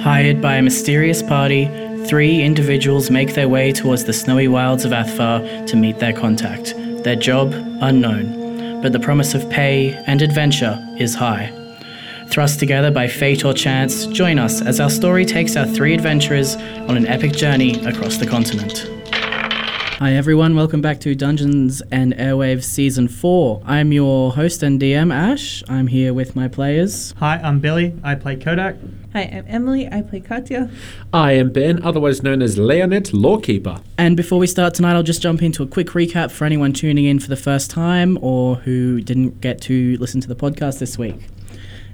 Hired by a mysterious party, three individuals make their way towards the snowy wilds of Athfar to meet their contact. Their job, unknown, but the promise of pay and adventure is high. Thrust together by fate or chance, join us as our story takes our three adventurers on an epic journey across the continent. Hi everyone, welcome back to Dungeons and Airwaves Season 4. I'm your host and DM, Ash. I'm here with my players. Hi, I'm Billy. I play Kodak. Hi, I'm Emily. I play Katya. I am Ben, otherwise known as Leonette Lawkeeper. And before we start tonight, I'll just jump into a quick recap for anyone tuning in for the first time or who didn't get to listen to the podcast this week,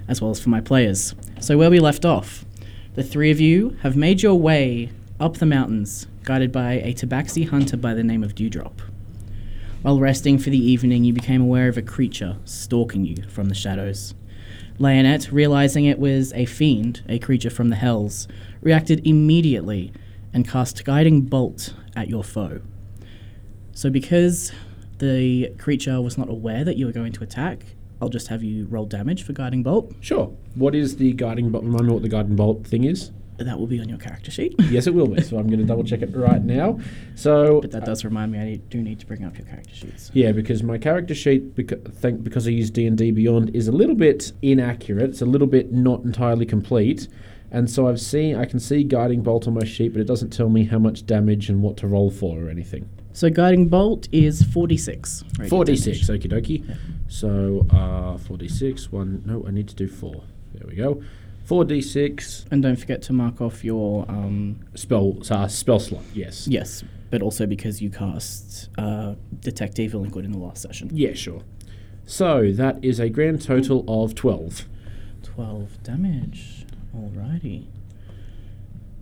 as well as for my players. So, where we left off, the three of you have made your way up the mountains, guided by a tabaxi hunter by the name of Dewdrop. While resting for the evening, you became aware of a creature stalking you from the shadows. Leonette, realizing it was a fiend, a creature from the hells, reacted immediately and cast Guiding Bolt at your foe. So, because the creature was not aware that you were going to attack, I'll just have you roll damage for Guiding Bolt. Sure. What is the guiding bolt? Remind me what the guiding bolt thing is. That will be on your character sheet. Yes, it will be. So I'm going to double check it right now. So But that does remind me, I need, do need to bring up your character sheets. Yeah, because my character sheet, because, think, because I use D and D Beyond, is a little bit inaccurate. It's a little bit not entirely complete, and so I've seen I can see guiding bolt on my sheet, but it doesn't tell me how much damage and what to roll for or anything. So, Guiding Bolt is 46. radiant Four d damage. six, okie dokie. So uh, four d six. One. No, I need to do four. There we go. Four d six And don't forget to mark off your. Um, spell uh, spell slot. Yes. yes, but also because you cast uh, Detect Evil and Good in the last session. Yeah, sure. So that is a grand total of twelve. 12 damage. Alrighty.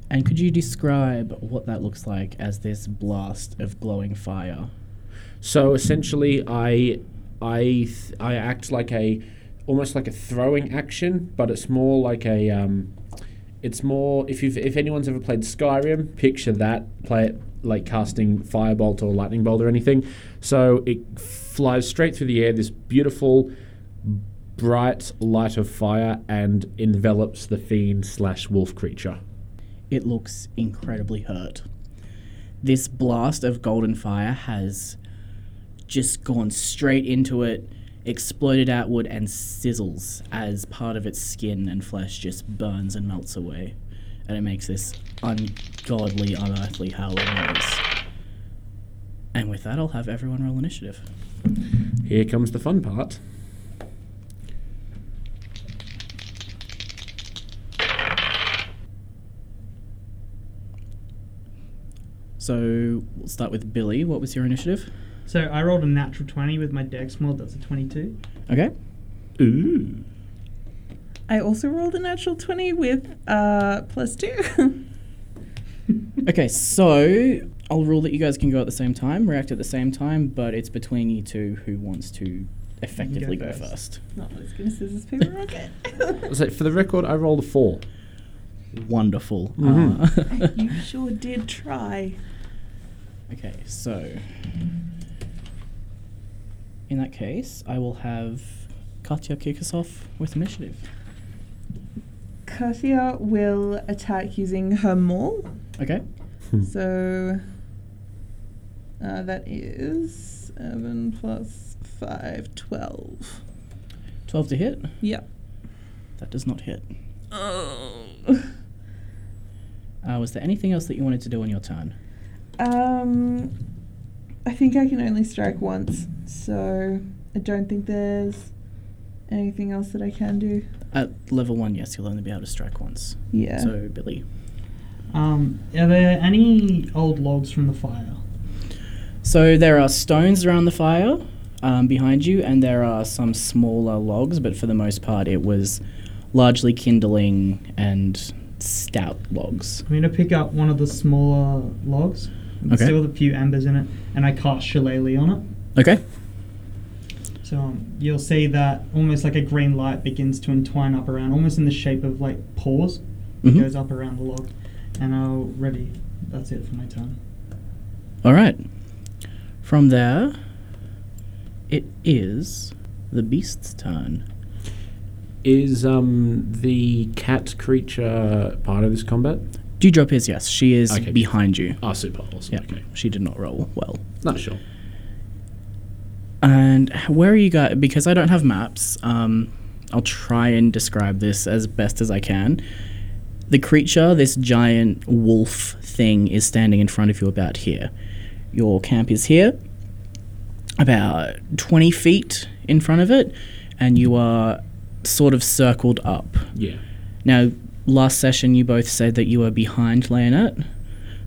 And could you describe what that looks like as this blast of glowing fire? So essentially, I I th- I act like a almost like a throwing action, but it's more like a um, it's more if you if anyone's ever played Skyrim, picture that play it like casting firebolt or lightning bolt or anything. So it flies straight through the air, this beautiful bright light of fire, and envelops the fiend slash wolf creature. It looks incredibly hurt. This blast of golden fire has just gone straight into it, exploded outward, and sizzles as part of its skin and flesh just burns and melts away. And it makes this ungodly, unearthly howling noise. And with that, I'll have everyone roll initiative. Here comes the fun part. So we'll start with Billy. What was your initiative? So I rolled a natural 20 with my dex mod. That's a 22. Okay. Ooh. I also rolled a natural 20 with uh, plus 2. Okay, so I'll rule that you guys can go at the same time, react at the same time, but it's between you two who wants to effectively go, first. first. Not as good as scissors, paper, rocket. So for the record, I rolled a four. Wonderful. Mhm. Uh, you sure did try. okay, so in that case, I will have Katya kick us off with initiative. Katya will attack using her maul. Okay. So uh, that is 7 plus 5, 12. 12 to hit. Yeah. That does not hit. Oh. Uh, was there anything else that you wanted to do on your turn? Um, I think I can only strike once, so I don't think there's anything else that I can do. At level 1, yes, you'll only be able to strike once. Yeah. So, Billy. Um, are there any old logs from the fire? So there are stones around the fire um, behind you, and there are some smaller logs, but for the most part, it was largely kindling and stout logs. I'm going to pick up one of the smaller logs, Okay. still with a few embers in it, and I cast Shillelagh on it. Okay. So um, you'll see that almost like a green light begins to entwine up around, almost in the shape of like paws. It Mhm. goes up around the log, and I'll ready. That's it for my turn. All right. From there, it is the beast's turn. Is um the cat creature part of this combat? Dewdrop is yes. She is Okay. behind you. Ah, super awesome. Yeah. Okay. She did not roll well. Not sure. And where are you guys? Because I don't have maps, um, I'll try and describe this as best as I can. The creature, this giant wolf thing, is standing in front of you about here. Your camp is here, about 20 feet in front of it, and you are sort of circled up. Yeah. Now, last session you both said that you were behind Leonette.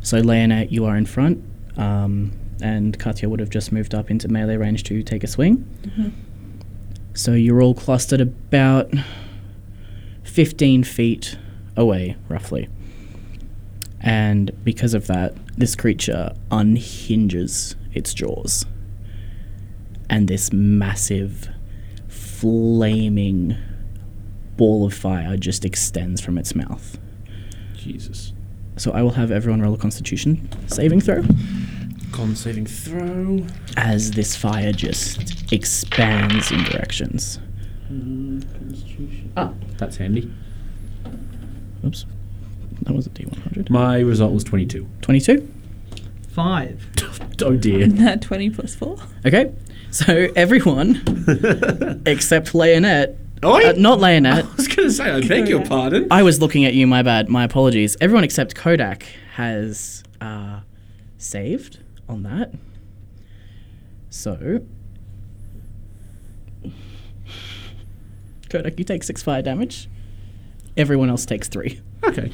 So, Leonette, you are in front, um, and Katya would have just moved up into melee range to take a swing. Mm-hmm. So, you're all clustered about 15 feet away, roughly. And because of that, this creature unhinges its jaws. And this massive, flaming ball of fire just extends from its mouth. Jesus. So I will have everyone roll a constitution saving throw Con saving throw. as this fire just expands in directions. Ah, that's handy. Oops. That was a D100. My result was 22. 22. Five. oh dear. Nat 20 plus 4. Okay. So everyone except Leonette. Oi! Uh, not Leonette. I was going to say, I beg your pardon. I was looking at you, my bad. My apologies. Everyone except Kodak has uh, saved on that. So. Kodak, you take six fire damage. Everyone else takes three. Okay.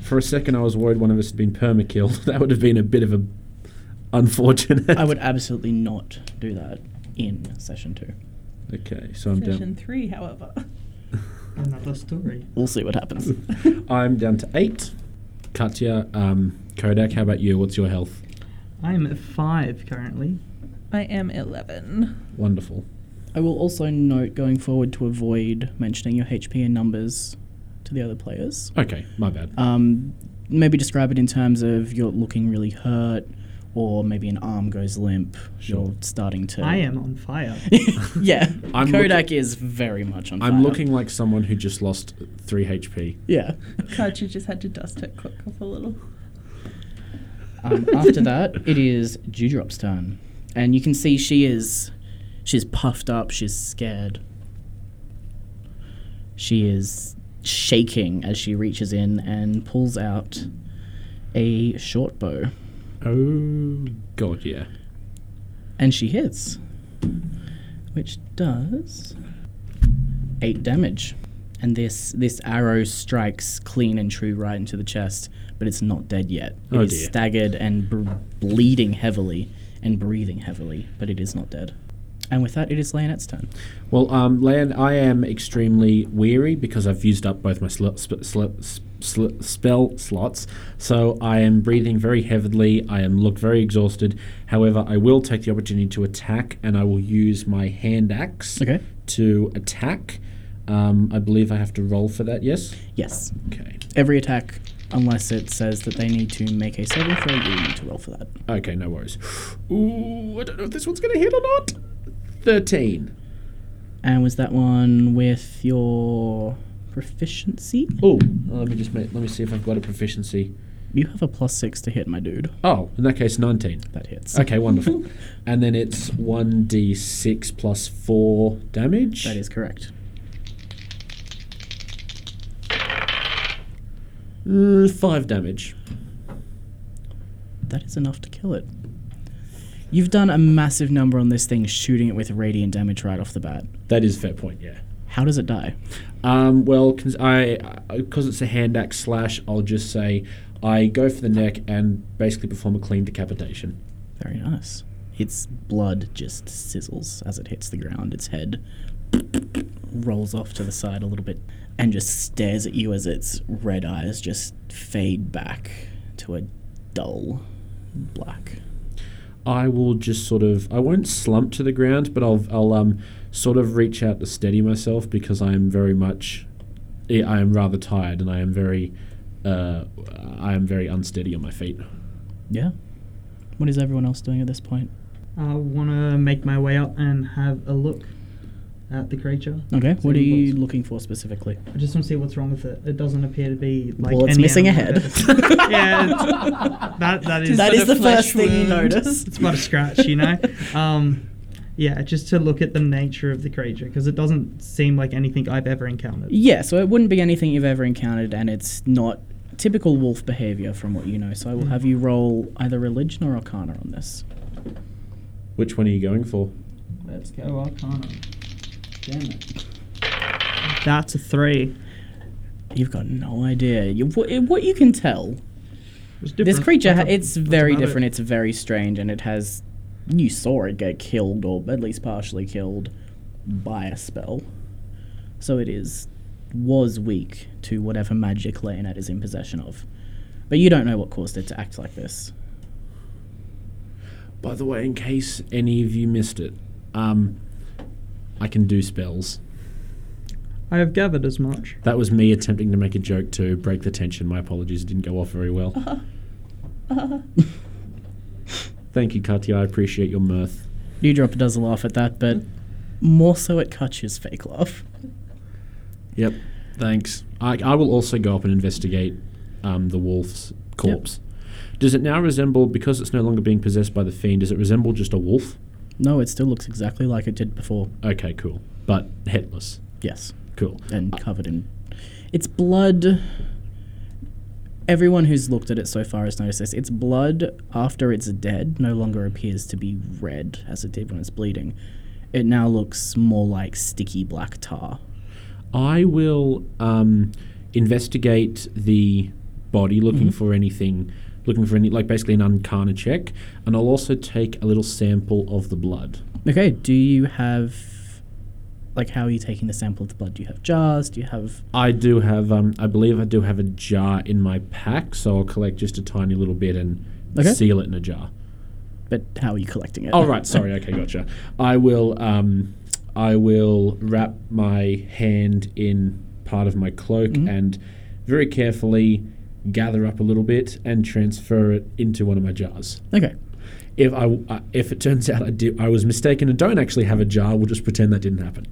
For a second, I was worried one of us had been perma-killed. That would have been a bit of a unfortunate. I would absolutely not do that in session two. Okay, so I'm down. Session down. 3, however. Another story. We'll see what happens. I'm down to eight. Katya, um, Kodak, how about you? What's your health? I'm at five currently. I am 11. Wonderful. I will also note going forward to avoid mentioning your HP and numbers to the other players. Okay, my bad. Um, maybe describe it in terms of you're looking really hurt, or maybe an arm goes limp. Sure. You're starting to. I am on fire. yeah, I'm Kodak is very much on fire. I'm looking like someone who just lost three HP. Yeah. Kachi just had to dust it quick off a little. Um, after that, it is Dewdrop's turn, and you can see she is, she's puffed up. She's scared. She is shaking as she reaches in and pulls out a short bow, Oh, God, yeah. and she hits, which does eight damage. And this this arrow strikes clean and true right into the chest, but it's not dead yet. It is Oh, dear. staggered and b- bleeding heavily and breathing heavily, but it is not dead. And with that, it is Leonette's turn. Well, um, Lan, I am extremely weary because I've used up both my sl- sp- sl- sl- spell slots. So I am breathing very heavily. I am look very exhausted. However, I will take the opportunity to attack, and I will use my hand axe Okay. to attack. Um, I believe I have to roll for that. Yes. Yes. Okay. Every attack, unless it says that they need to make a saving throw, you need to roll for that. Okay. No worries. Ooh, I don't know if this one's gonna hit or not. Thirteen. And was that one with your proficiency? Oh, let me just make, let me see if I've got a proficiency. You have a plus six to hit, my dude. Oh, in that case, nineteen. That hits. Okay, wonderful. and then it's 1d6 plus 4 damage. That is correct. Uh, 5 damage. That is enough to kill it. You've done a massive number on this thing, shooting it with radiant damage right off the bat. That is a fair point, yeah. How does it die? Um, well, cause I because it's a hand axe slash, I'll just say I go for the neck and basically perform a clean decapitation. Very nice. Its blood just sizzles as it hits the ground. Its head rolls off to the side a little bit and just stares at you as its red eyes just fade back to a dull black. I will just sort of I won't slump to the ground, but I'll I'll um sort of reach out to steady myself because I am very much I I am rather tired and I am very uh, I am very unsteady on my feet. Yeah. What is everyone else doing at this point? I want to make my way up and have a look. At the creature. Okay, what are See you what's- looking for specifically? I just want to see what's wrong with it. It doesn't appear to be like Well, it's any missing a animal head. I've ever- yeah, it's- that that is That but is a the flesh first thing you notice. it's but a scratch, you know. Um, yeah, just to look at the nature of the creature because it doesn't seem like anything I've ever encountered. Yeah, so it wouldn't be anything you've ever encountered, and it's not typical wolf behavior from what you know. So I will Mm. have you roll either religion or arcana on this. Which one are you going for? Let's go Arcana. Damn it. That's a three. You've got no idea. You, what, what you can tell, It's this creature, ha- That's a- it's that's very about it. different. It's very strange, and it has. You saw it get killed, or at least partially killed, by a spell. So it is. was weak to whatever magic Leonette is in possession of. But you don't know what caused it to act like this. By the way, in case any of you missed it, um, I can do spells. I have gathered as much. That was me attempting to make a joke to break the tension. My apologies, it didn't go off very well. Thank you, Katya. I appreciate your mirth. Dewdrop does laugh at that, but more so at Kutch's fake laugh. Yep, thanks. I, I will also go up and investigate um, the wolf's corpse. Does it now resemble, because it's no longer being possessed by the fiend, does it resemble just a wolf? No, it still looks exactly like it did before. Okay, cool. But headless. Yes. Cool. and covered in its blood. Everyone who's looked at it so far has noticed this. Its blood, after it's dead, no longer appears to be red as it did when it's bleeding. It now looks more like sticky black tar. I will um, investigate the body, looking for anything, looking for any, like basically an arcana check, and I'll also take a little sample of the blood. Okay, do you have. Like, how are you taking the sample of the blood? Do you have jars? Do you have. I do have, um, I believe I do have a jar in my pack, so I'll collect just a tiny little bit and Okay. seal it in a jar. But how are you collecting it? Oh right, sorry. Okay, gotcha. I will, um, I will wrap my hand in part of my cloak Mhm. and very carefully gather up a little bit and transfer it into one of my jars. Okay. If I, uh, if it turns out I did, I was mistaken and don't actually have a jar, we'll just pretend that didn't happen.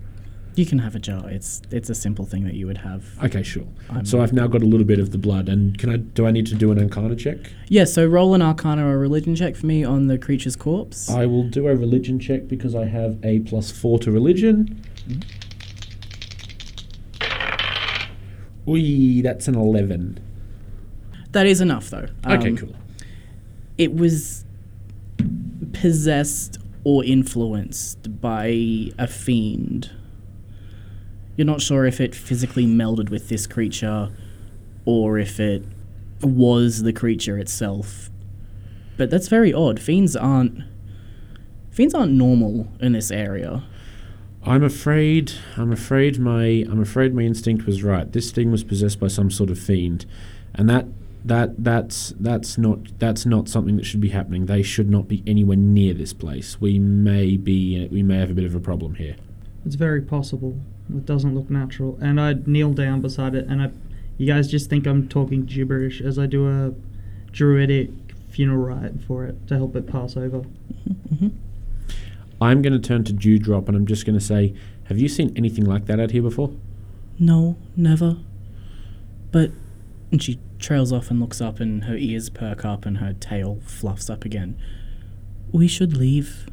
You can have a jar. It's it's a simple thing that you would have. Okay, sure. I'm- so I've now got a little bit of the blood, and can I? Do I need to do an Arcana check? Yeah, so roll an arcana or religion check for me on the creature's corpse. I will do a religion check because I have a plus four to religion. Oi, that's an eleven. That is enough, though. Okay, Um, cool. it was possessed or influenced by a fiend. You're not sure if it physically melded with this creature or if it was the creature itself. But that's very odd. Fiends aren't fiends aren't normal in this area. I'm afraid. I'm afraid my. I'm afraid my instinct was right. This thing was possessed by some sort of fiend, and that. That that's that's not that's not something that should be happening. They should not be anywhere near this place. We may be we may have a bit of a problem here. It's very possible. It doesn't look natural. And I kneel down beside it, and I, you guys just think I'm talking gibberish as I do a druidic funeral rite for it to help it pass over. I'm going to turn to Dewdrop and I'm just going to say, have you seen anything like that out here before? No, never. But and she trails off and looks up and her ears perk up and her tail fluffs up again. We should leave.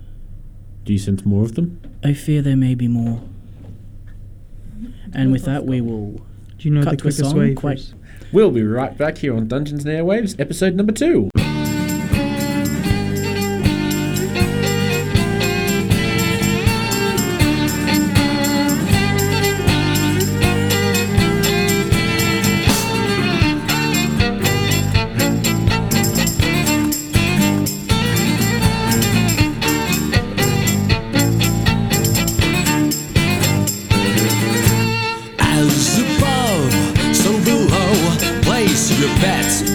Do you sense more of them? I fear there may be more. And with that, we will. Do you know Cut the to a quickest song, way? quite- We'll be right back here on Dungeons and Airwaves, episode number two. Bets.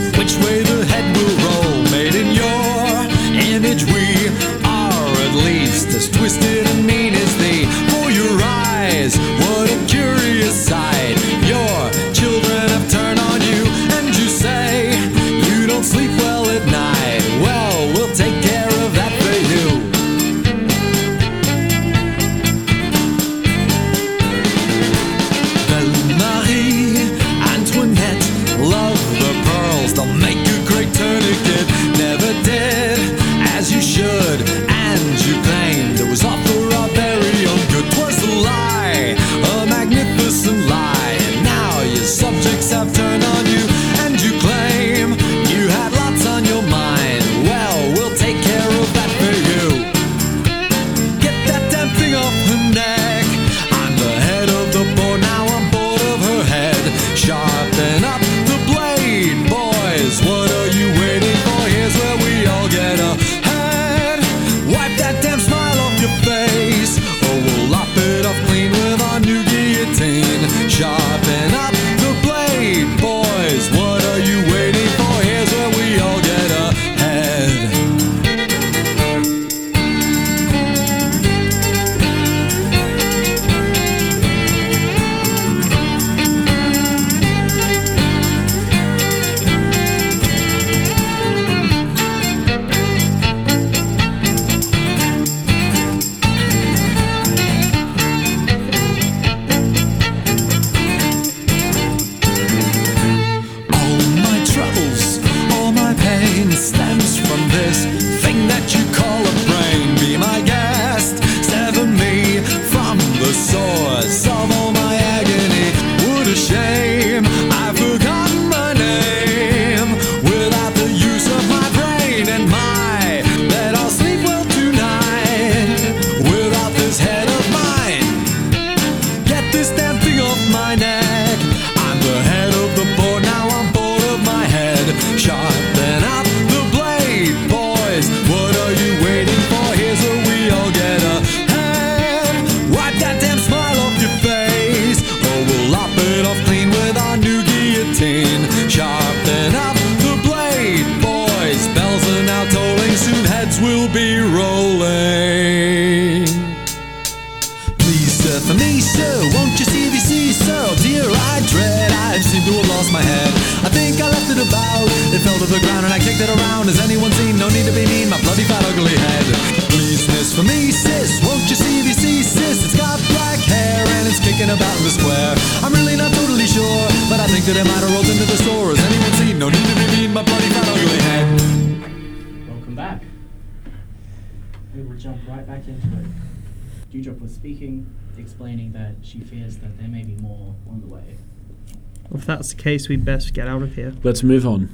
That's the case, we best get out of here. Let's move on.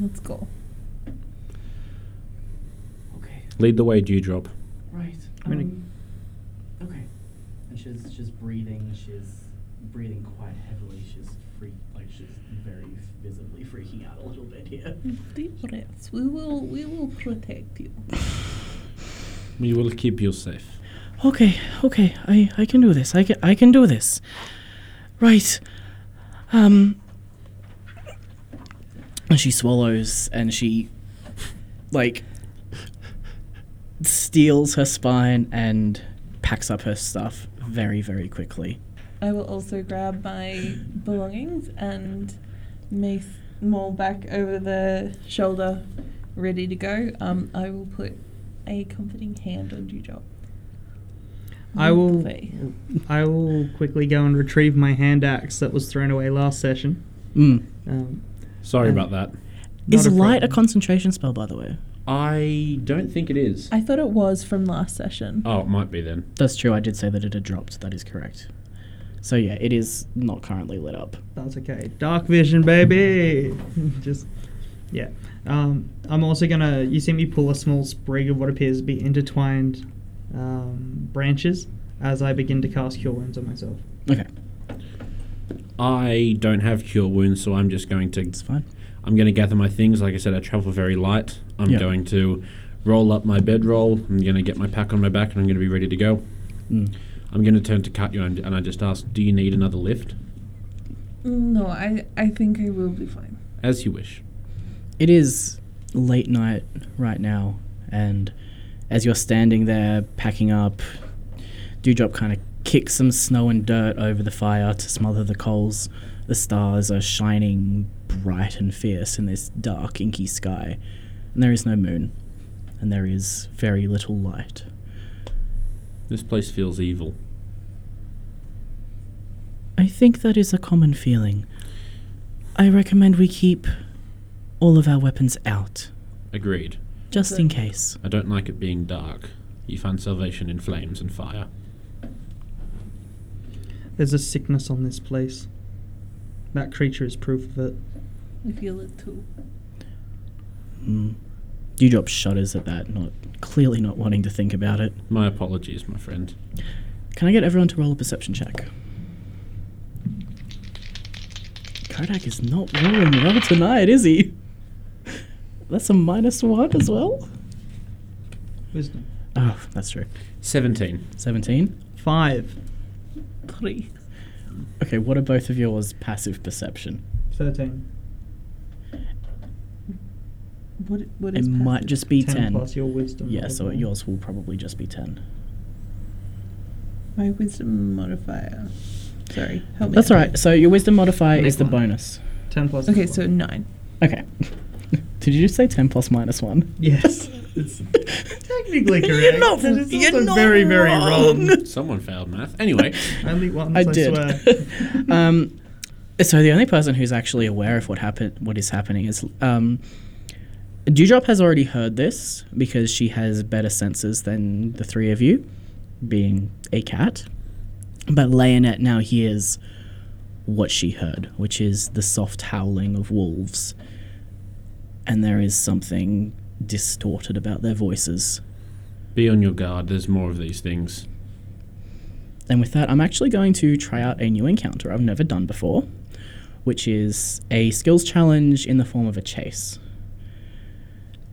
Let's go. Okay, Lead the way, Dewdrop. right. I'm Um, okay. And she's she's breathing. She's breathing quite heavily. She's freak like she's very visibly freaking out a little bit here. Deep breaths. We will. We will protect you. We will keep you safe. Okay, okay, I, I can do this. I can I can do this. Right. Um and she swallows and she like steals her spine and packs up her stuff very, very quickly. I will also grab my belongings and mace maul back over the shoulder, ready to go. Um, I will put a comforting hand on Dewdrop. I will. I will quickly go and retrieve my hand axe that was thrown away last session. Mm. Um, Sorry Um, about that. Is not a light a concentration spell by the way? I don't think it is. I thought it was from last session. Oh, it might be then. That's true, I did say that it had dropped, that is correct. So yeah, it is not currently lit up. That's okay. Dark vision, baby. Just yeah. Um, I'm also gonna. You see me pull a small sprig of what appears to be intertwined um, branches as I begin to cast cure wounds on myself. Okay, I don't have cure wounds, so I'm just going to. it's fine. I'm going to gather my things. Like I said, I travel very light. I'm Yeah. going to roll up my bedroll. I'm going to get my pack on my back, and I'm going to be ready to go. Mm. I'm going to turn to Katya and, and I just ask, "Do you need another lift?" No, I I think I will be fine. As you wish. It is late night right now, and as you're standing there packing up, Dewdrop kind of kicks some snow and dirt over the fire to smother the coals. The stars are shining bright and fierce in this dark, inky sky, and there is no moon, and there is very little light. This place feels evil. I think that is a common feeling. I recommend we keep all of our weapons out, Agreed. just in case. I don't like it being dark. You find salvation in flames and fire. There's a sickness on this place. That creature is proof of it. I feel it too. Mm. Dewdrop shudders at that, not clearly not wanting to think about it. My apologies, my friend. Can I get everyone to roll a perception check? Kodak is not rolling well tonight, is he? That's a minus one as well. Wisdom. Oh, that's true. 17. 17. Five. Three. Okay, what are both of yours passive perception? Thirteen. What, what It is might passive? just be 10, 10. plus your wisdom. Yeah, so overall. yours will probably just be 10. my wisdom modifier. Sorry, help me. That's out. alright. So your wisdom modifier Nick is the one. bonus. 10 plus. Okay, one. so nine. Okay. Did you just say 10 plus minus 1? Yes. It's technically correct. You're not- but it's you're also not very, very wrong. wrong. Someone failed math. Anyway, Only once, I I, did. swear. um, so the only person who's actually aware of what happened, what is happening, is um, Dewdrop has already heard this because she has better senses than the three of you, being a cat. But Leonette now hears what she heard, which is the soft howling of wolves, and there is something distorted about their voices. be on your guard. There's more of these things. And with that, I'm actually going to try out a new encounter I've never done before, which is a skills challenge in the form of a chase.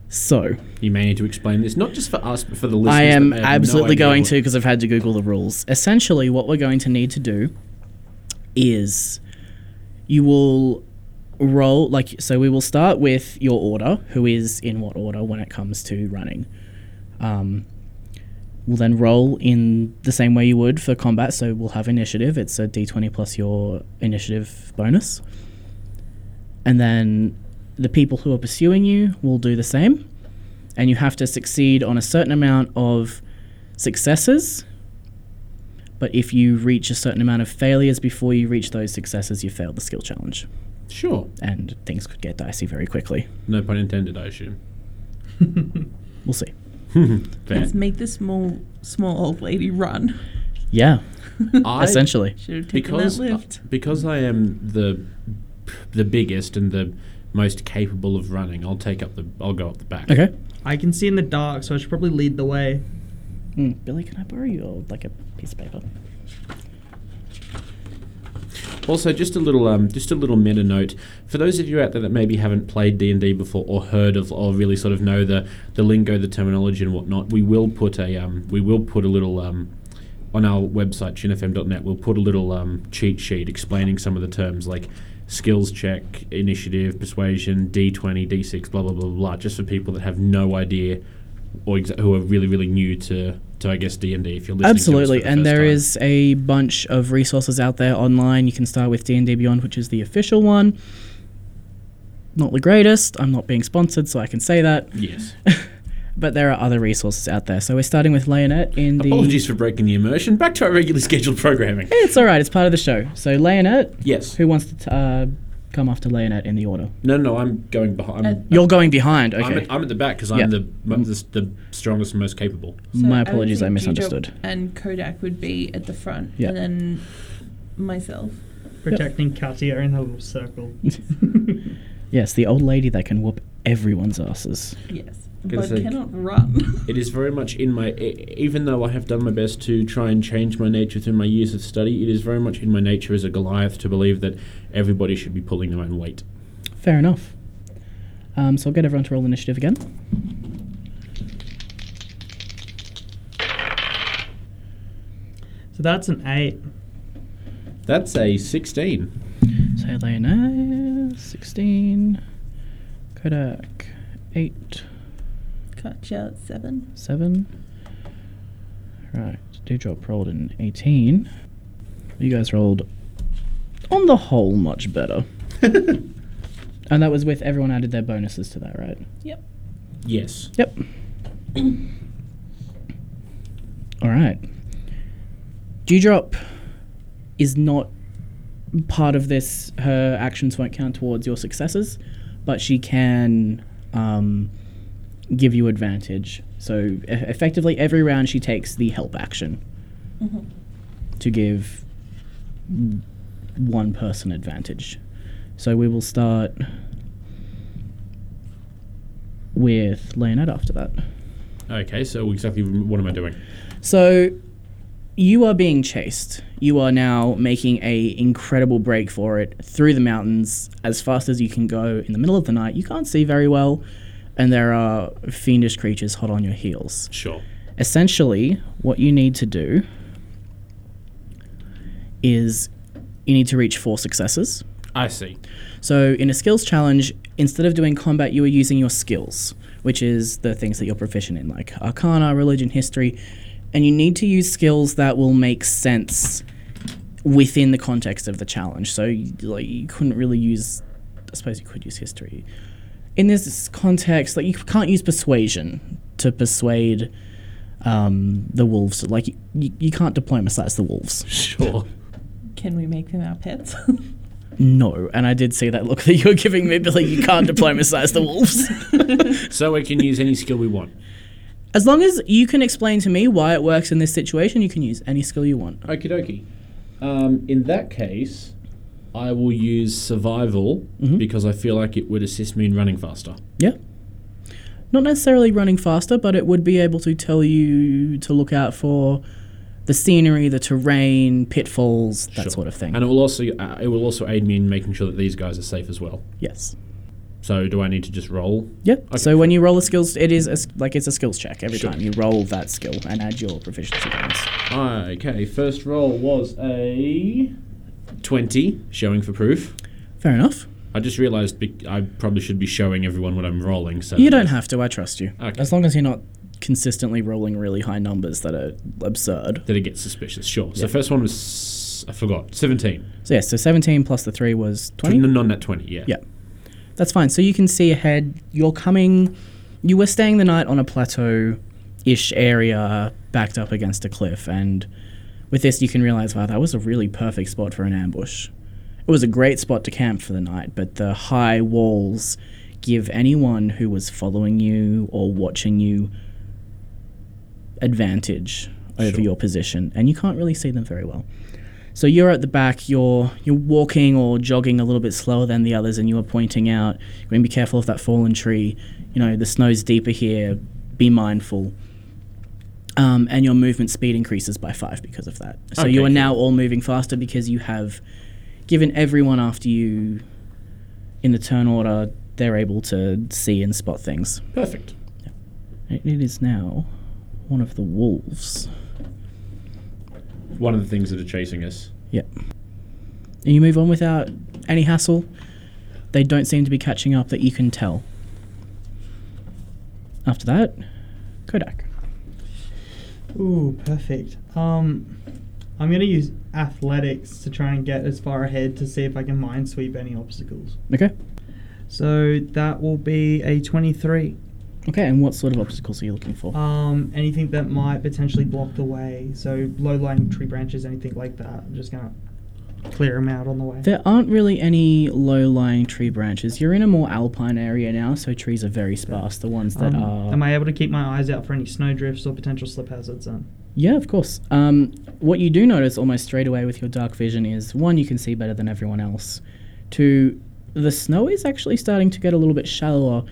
So, You may need to explain this, not just for us, but for the listeners. I am have no absolutely going to because I've had to Google the rules. Essentially, what we're going to need to do is you will roll, like, so we will start with your order, who is in what order when it comes to running. Um, we'll then roll in the same way you would for combat, so we'll have initiative. It's a d20 plus your initiative bonus. And then the people who are pursuing you will do the same and you have to succeed on a certain amount of successes. But if you reach a certain amount of failures before you reach those successes, you fail the skill challenge. Sure. And things could get dicey very quickly. No pun intended, I assume. We'll see. Let's make the small, small old lady run. Yeah, I, essentially. Should have taken because that lift. because I am the the biggest and the most capable of running, I'll take up the. I'll go up the back. Okay. I can see in the dark, so I should probably lead the way. Mm, Billy, can I borrow your, like, a piece of paper? Also, just a little, um, just a little meta note for those of you out there that maybe haven't played D and D before or heard of, or really sort of know the the lingo, the terminology, and whatnot. We will put a, um, we will put a little, um, on our website chinfm.net. We'll put a little um, cheat sheet explaining some of the terms like skills check, initiative, persuasion, D20, D6, blah blah blah blah, blah just for people that have no idea or exa- who are really really new to to I guess D and D. If you're listening, Absolutely, to us for the and there time. is a bunch of resources out there online. You can start with D and D Beyond, which is the official one. Not the greatest. I'm not being sponsored, so I can say that. yes. But there are other resources out there. So we're starting with Leonette in the. Apologies for breaking the immersion. Back to our regularly scheduled programming. It's all right. It's part of the show. So Leonette, Yes. who wants to t- uh, come after Leonette in the order? No, no, I'm going behind. I'm, Uh, You're going behind. I'm, Okay. at, I'm at the back because Yeah. I'm the, mo- the the strongest and most capable. So My would apologies. I think misunderstood. Dewdrop And Kodak would be at the front, Yeah. and then myself. Protecting Katya in a little circle. Yes, the old lady that can whoop everyone's asses. Yes, Gonna but say- cannot run. It is very much in my. Even though I have done my best to try and change my nature through my years of study, it is very much in my nature as a Goliath to believe that everybody should be pulling their own weight. Fair enough. Um, so I'll get everyone to roll initiative again. So that's an eight. That's a 16. So Leonette, 16. Kodak, 8. Cut out seven. 7. Right, Dewdrop rolled an 18. You guys rolled, on the whole, much better. and that was with everyone added their bonuses to that, right? Yep. Yes. Yep. All right. Dewdrop is not part of this. Her actions won't count towards your successes, but she can um, give you advantage. So e- effectively, every round she takes the help action Mhm. to give one person advantage. So we will start with Leonette after that. Okay, so exactly what am I doing? So you are being chased. You are now making a incredible break for it through the mountains as fast as you can go in the middle of the night. You can't see very well, and there are fiendish creatures hot on your heels. Sure. Essentially, what you need to do is you need to reach four successes. I see. So in a skills challenge, instead of doing combat, you are using your skills, which is the things that you're proficient in, like arcana, religion, history, and you need to use skills that will make sense within the context of the challenge. So you, like you couldn't really use, I suppose you could use history. In this context, like you can't use persuasion to persuade um, the wolves. Like you, you, you can't diplomatize the wolves. Sure. Can we make them our pets? No, and I did see that look that you were giving me, Billy. You can't diplomatize the wolves. so we can use any skill we want. As long as you can explain to me why it works in this situation, you can use any skill you want. Okie dokie. Um, in that case, I will use survival Mhm. because I feel like it would assist me in running faster. Yeah. Not necessarily running faster, but it would be able to tell you to look out for the scenery, the terrain, pitfalls, that Sure. sort of thing. And it will also uh, it will also aid me in making sure that these guys are safe as well. yes. So do I need to just roll? Yeah. Okay. So when you roll a skills, it is a like it's a skills check every Sure. time you roll that skill and add your proficiency points. Okay, first roll was a 20, showing for proof. Fair enough. I just realised I probably should be showing everyone what I'm rolling. So You don't have to. I trust you. Okay. As long as you're not consistently rolling really high numbers that are absurd. that it gets suspicious. Sure. So first one was I forgot 17. So yeah, so 17 plus the 3 was 20. No, non net 20. Yeah. Yeah. That's fine. So you can see ahead. You're coming. You were staying the night on a plateau-ish area, backed up against a cliff, and with this, you can realize, wow, that was a really perfect spot for an ambush. It was a great spot to camp for the night, but the high walls give anyone who was following you or watching you advantage over Sure. your position, and you can't really see them very well. So you're at the back. You're you're walking or jogging a little bit slower than the others, and you are pointing out. You're going to be careful of that fallen tree. You know the snow's deeper here. Be mindful. Um, and your movement speed increases by five because of that. So you Okay, are now all moving faster because you have given everyone after you in the turn order. They're able to see and spot things. Perfect. It it is now one of the wolves. One of the things that are chasing us. Yep. And you move on without any hassle. They don't seem to be catching up that you can tell. After that, Kodak. Ooh, perfect. Um, I'm gonna use athletics to try and get as far ahead to see if I can mind sweep any obstacles. Okay. So that will be a 23. Okay, and what sort of obstacles are you looking for? Um, anything that might potentially block the way. So low-lying tree branches, anything like that. I'm just gonna clear them out on the way. there aren't really any low lying tree branches. You're in a more alpine area now, so trees are very sparse. The ones that Um, are. am I able to keep my eyes out for any snowdrifts or potential slip hazards? Then. Yeah, of course. Um, what you do notice almost straight away with your dark vision is one, you can see better than everyone else. Two, the snow is actually starting to get a little bit shallower,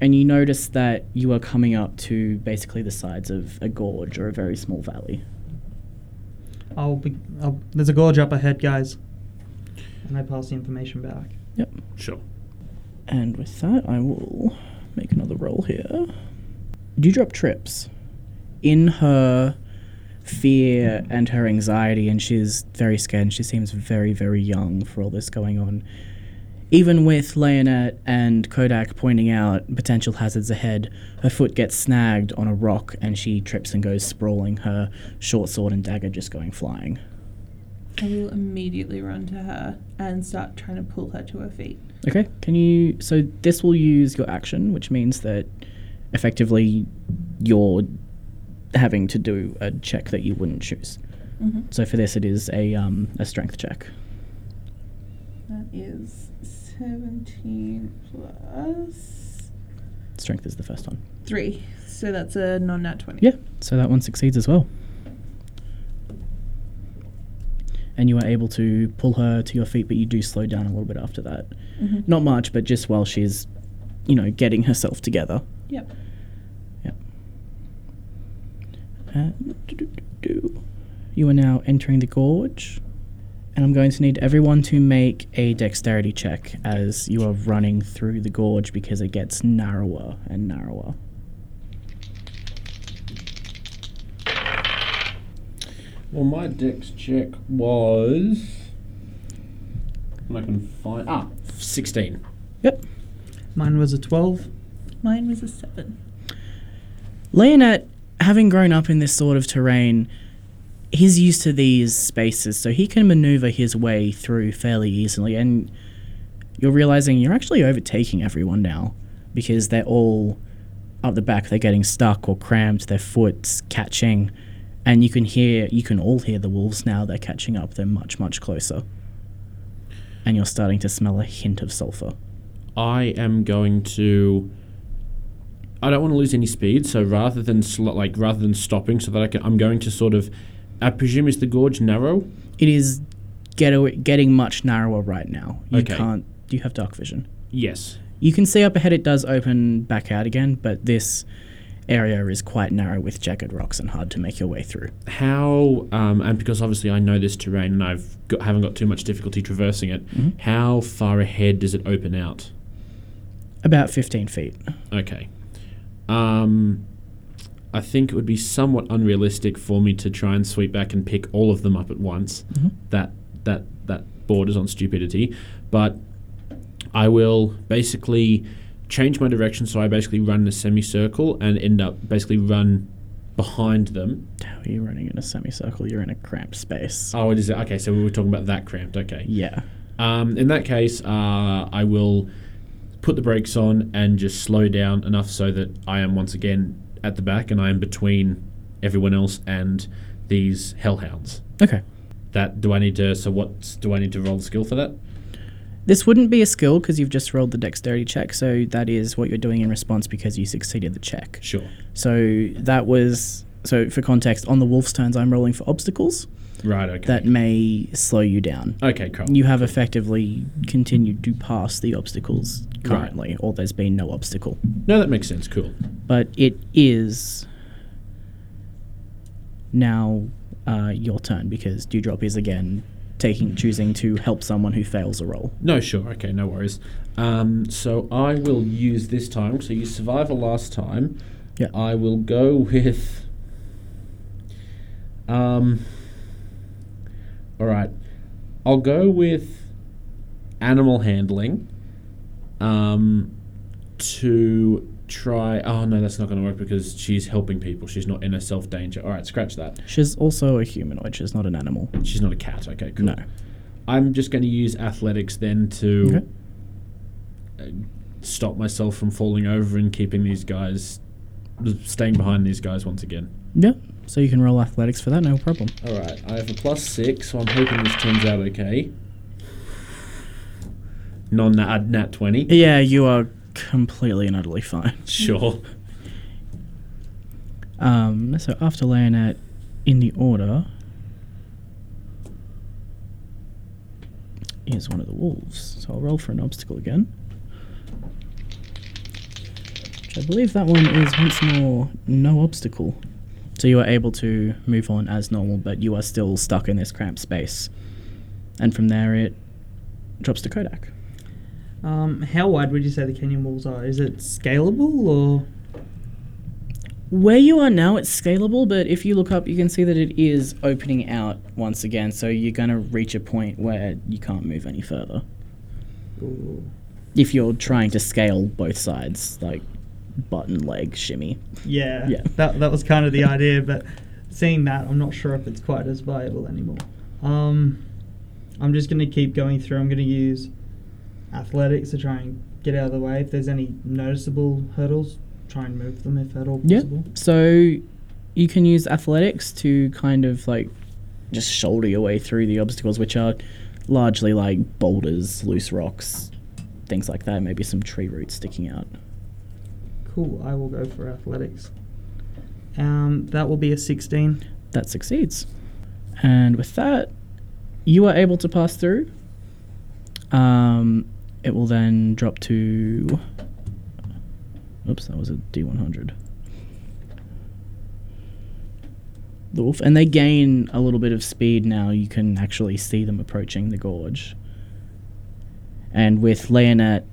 and you notice that you are coming up to basically the sides of a gorge or a very small valley. I'll be. I'll, there's a gorge up ahead, guys. And I pass the information back. Yep. Sure. And with that, I will make another roll here. Dewdrop trips. In her fear and her anxiety, and she's very scared, and she seems very, very young for all this going on. Even with Leonette and Kodak pointing out potential hazards ahead, her foot gets snagged on a rock and she trips and goes sprawling, her short sword and dagger just going flying. I will immediately run to her and start trying to pull her to her feet. Okay, can you? So this will use your action, which means that effectively you're having to do a check that you wouldn't choose. Mm-hmm. So for this, it is a um, a strength check. That is 17 plus Strength is the first one. 3. So that's a non nat 20. Yeah, so that one succeeds as well. And you are able to pull her to your feet, but you do slow down a little bit after that. hmm Not much, but just while she's, you know, getting herself together. Yep. Yep. And you are now entering the gorge, and I'm going to need everyone to make a dexterity check as you are running through the gorge because it gets narrower and narrower. Well, my dex check was And I can find ah sixteen. Yep. Mine was a 12. Mine was a seven. Leonette, having grown up in this sort of terrain, he's used to these spaces, so he can maneuver his way through fairly easily. And you're realizing you're actually overtaking everyone now because they're all up the back. They're getting stuck or cramped. Their foot's catching, and you can hear, you can all hear the wolves now. They're catching up. They're much, much closer, and you're starting to smell a hint of sulfur. I am going to. I don't want to lose any speed, so rather than sl- like rather than stopping, so that I can, I'm going to sort of. I presume is the gorge narrow. It is get getting much narrower right now. You Okay. can't. Do you have dark vision? Yes. You can see up ahead it does open back out again, but this area is quite narrow with jagged rocks and hard to make your way through. How um, and because obviously I know this terrain and I've got, haven't got too much difficulty traversing it. Mhm. How far ahead does it open out? About 15 feet. Okay. Um, I think it would be somewhat unrealistic for me to try and sweep back and pick all of them up at once. Mhm. That that that borders on stupidity, but I will basically change my direction so I basically run in a semicircle and end up basically run behind them. How are you running in a semicircle? You're in a cramped space. Oh, it is okay. So we were talking about that cramped. Okay. Yeah. Um, in that case, uh, I will put the brakes on and just slow down enough so that I am once again at the back and I am between everyone else and these hellhounds. Okay. That do I need to? So what do I need to roll the skill for that? This wouldn't be a skill because you've just rolled the dexterity check, so that is what you're doing in response because you succeeded the check. Sure. So that was. So for context, on the wolf's turns, I'm rolling for obstacles Right. Okay. that may slow you down. okay. Cool. You have effectively continued to pass the obstacles currently, or there's been no obstacle. no, that makes sense. Cool. But it is now uh, your turn because Dewdrop is again taking choosing to help someone who fails a roll. No, sure. Okay, no worries. Um, so I will use this time. So you survive a last time. Yeah. I will go with. Um. All right. I'll go with animal handling. Um, to try. Oh no, that's not going to work because she's helping people. She's not in a self danger. All right, scratch that. She's also a humanoid. She's not an animal. She's not a cat. Okay, cool. No. I'm just going to use athletics then to Okay. uh, stop myself from falling over and keeping these guys, staying behind these guys once again. Yeah. So you can roll athletics for that, no problem. All right, I have a plus six, so I'm hoping this turns out okay. Non nat, nat 20. Yeah, you are completely and utterly fine. Sure. Um, so after laying Leonette, in the order, is one of the wolves. So I'll roll for an obstacle again. Which I believe that one is once more no obstacle. So you are able to move on as normal, but you are still stuck in this cramped space. And from there, it drops to Kodak. Um, how wide would you say the canyon walls are? Is it scalable or? Where you are now, it's scalable, but if you look up, you can see that it is opening out once again. So you're going to reach a point where you can't move any further. Ooh. If you're trying to scale both sides, like button, leg, shimmy. Yeah, Yeah. That that was kind of the idea, but seeing that, I'm not sure if it's quite as viable anymore. Um, I'm just gonna keep going through. I'm gonna use athletics to try and get out of the way. If there's any noticeable hurdles, try and move them if at all Yeah. possible. So you can use athletics to kind of like just shoulder your way through the obstacles, which are largely like boulders, loose rocks, things like that. Maybe some tree roots sticking out. Cool. I will go for athletics. Um, that will be a 16. that succeeds. And with that, you are able to pass through. Um, it will then drop to. Oops, that was a D100. The wolf, and they gain a little bit of speed now. You can actually see them approaching the gorge. And with Leonette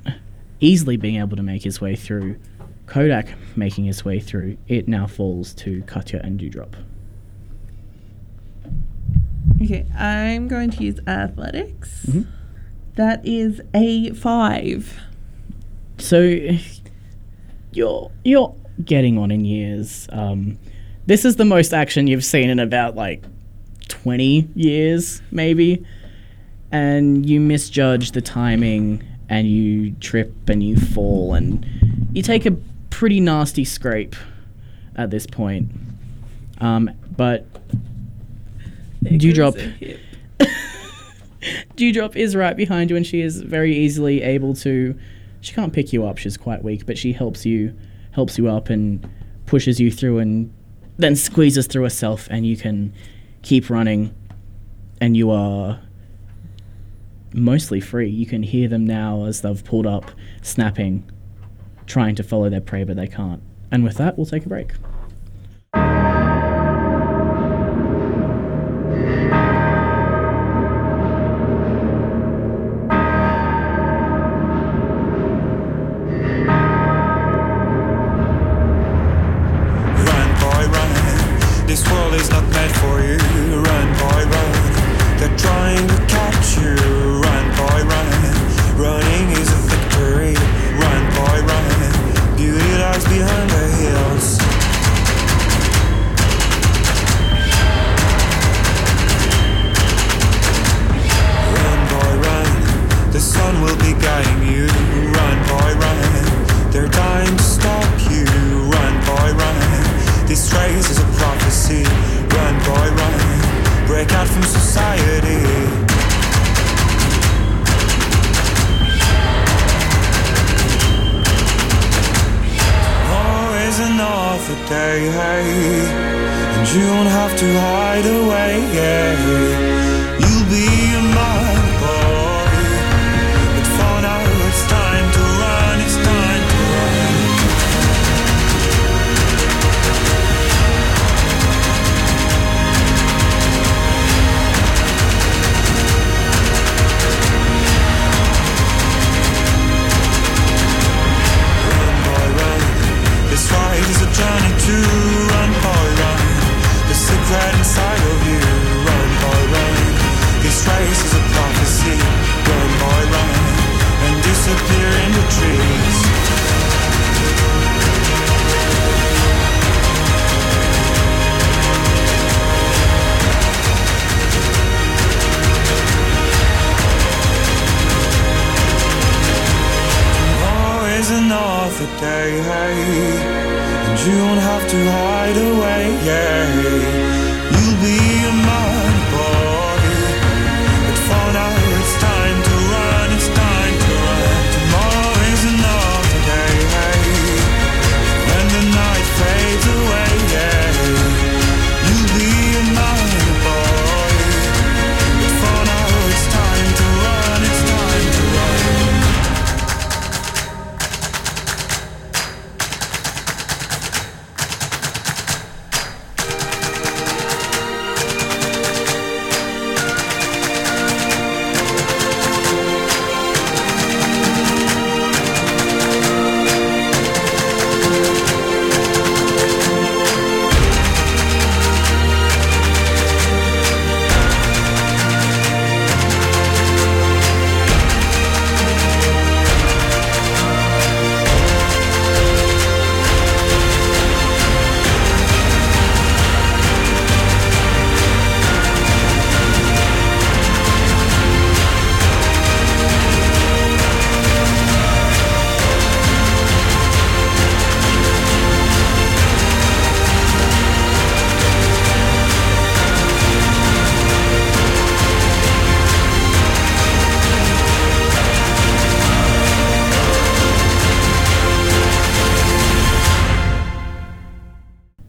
easily being able to make his way through, Kodak making its way through, it now falls to Katya and Dewdrop. Okay, I'm going to use athletics. Mhm. That is a five. So you're you're getting on in years. Um, this is the most action you've seen in about like twenty years, maybe. And you misjudge the timing, and you trip and you fall, and you take a pretty nasty scrape at this point. Um, but Dewdrop. Dewdrop is right behind you, and she is very easily able to. She can't pick you up; she's quite weak, but she helps you, helps you up, and pushes you through, and then squeezes through herself, and you can keep running, and you are mostly free. You can hear them now as they've pulled up, snapping, trying to follow their prey, but they can't. And with that, we'll take a break.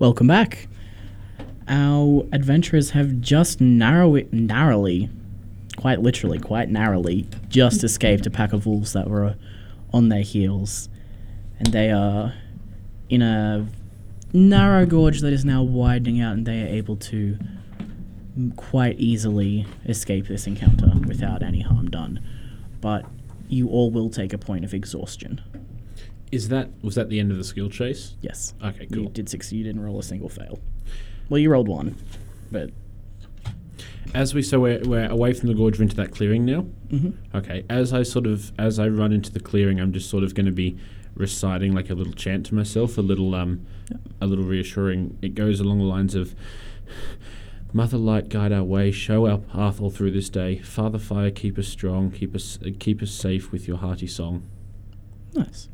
Welcome back. Our adventurers have just narrow narrowly, quite literally, quite narrowly, just escaped a pack of wolves that were on their heels. And they are in a narrow gorge that is now widening out, and they are able to quite easily escape this encounter without any harm done. But you all will take a point of exhaustion. Is that was that the end of the skill chase? Yes. Okay, You cool. did six. You didn't roll a single fail. Well, you rolled one, but As we so we're, we're away from the gorge we're into that clearing now. hmm Okay. As I sort of as I run into the clearing, I'm just sort of going to be reciting like a little chant to myself, a little um, a little reassuring. It goes along the lines of. Mother Light, guide our way, show our path all through this day. Father Fire, keep us strong, keep us uh, keep us safe with your hearty song. Nice.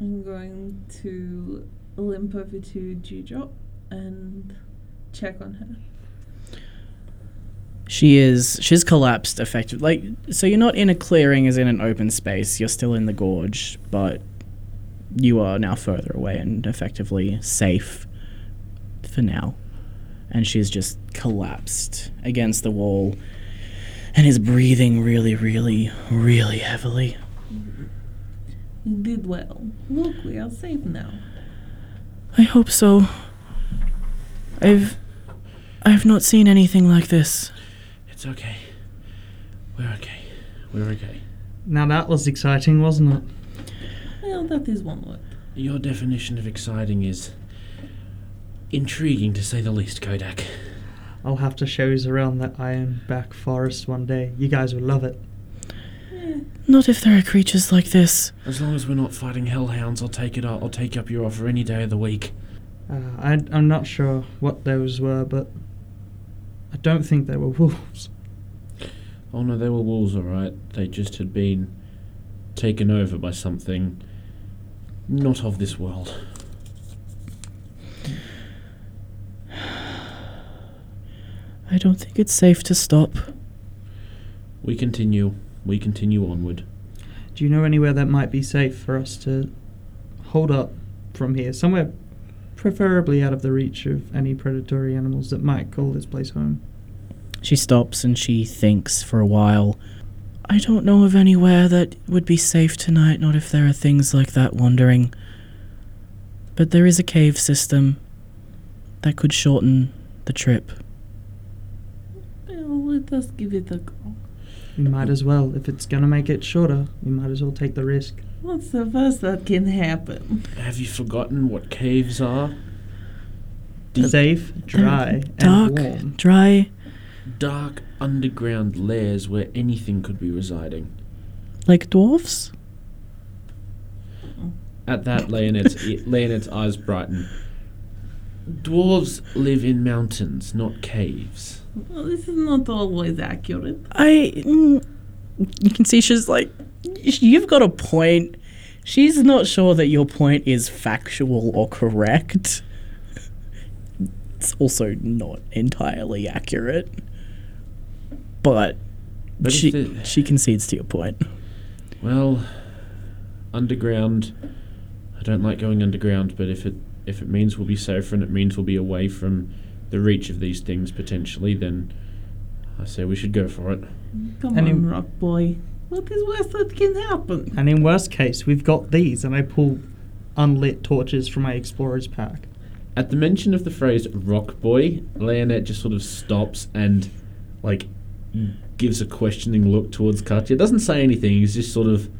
I'm going to limp over to Dewdrop and check on her. She is she's collapsed effectively. Like so you're not in a clearing as in an open space. You're still in the gorge, but you are now further away and effectively safe for now. And she's just collapsed against the wall and is breathing really really really heavily. You did well. Look, we are safe now. I hope so. I've I've not seen anything like this. It's okay. We're okay. We're okay. Now that was exciting, wasn't it? Well, that is one word. Your definition of exciting is intriguing to say the least, Kodak. I'll have to show you around that Ironback Forest one day. You guys will love it. Not if there are creatures like this. As long as we're not fighting hellhounds, I'll take it. I'll take up your offer any day of the week. Uh, I, I'm not sure what those were, but I don't think they were wolves. Oh no, they were wolves, all right. They just had been taken over by something not of this world. I don't think it's safe to stop. We continue. We continue onward. Do you know anywhere that might be safe for us to hold up from here? Somewhere preferably out of the reach of any predatory animals that might call this place home. She stops and she thinks for a while. I don't know of anywhere that would be safe tonight, not if there are things like that wandering. But there is a cave system that could shorten the trip. well, let us give it a go. We might as well. If it's gonna make it shorter, we might as well take the risk. What's the worst that can happen? Have you forgotten what caves are? Safe, dry, Dark, and warm. dry, Dark underground lairs where anything could be residing. like dwarfs? At that, Leonette's, Leonette's eyes brighten. Dwarves live in mountains, not caves. Well, this is not always accurate. I. Mm, you can see she's like. You've got a point. She's not sure that your point is factual or correct. It's also not entirely accurate. But, But she, the- she concedes to your point. Well, underground. I don't like going underground, but if it if it means we'll be safer and it means we'll be away from the reach of these things potentially, then I say we should go for it. Come Any- on, rock boy. What is worst that can happen? And in worst case, we've got these, and I pull unlit torches from my explorer's pack. At the mention of the phrase "rock boy," Leonette just sort of stops and, like, gives a questioning look towards Katya. Doesn't say anything. He's just sort of,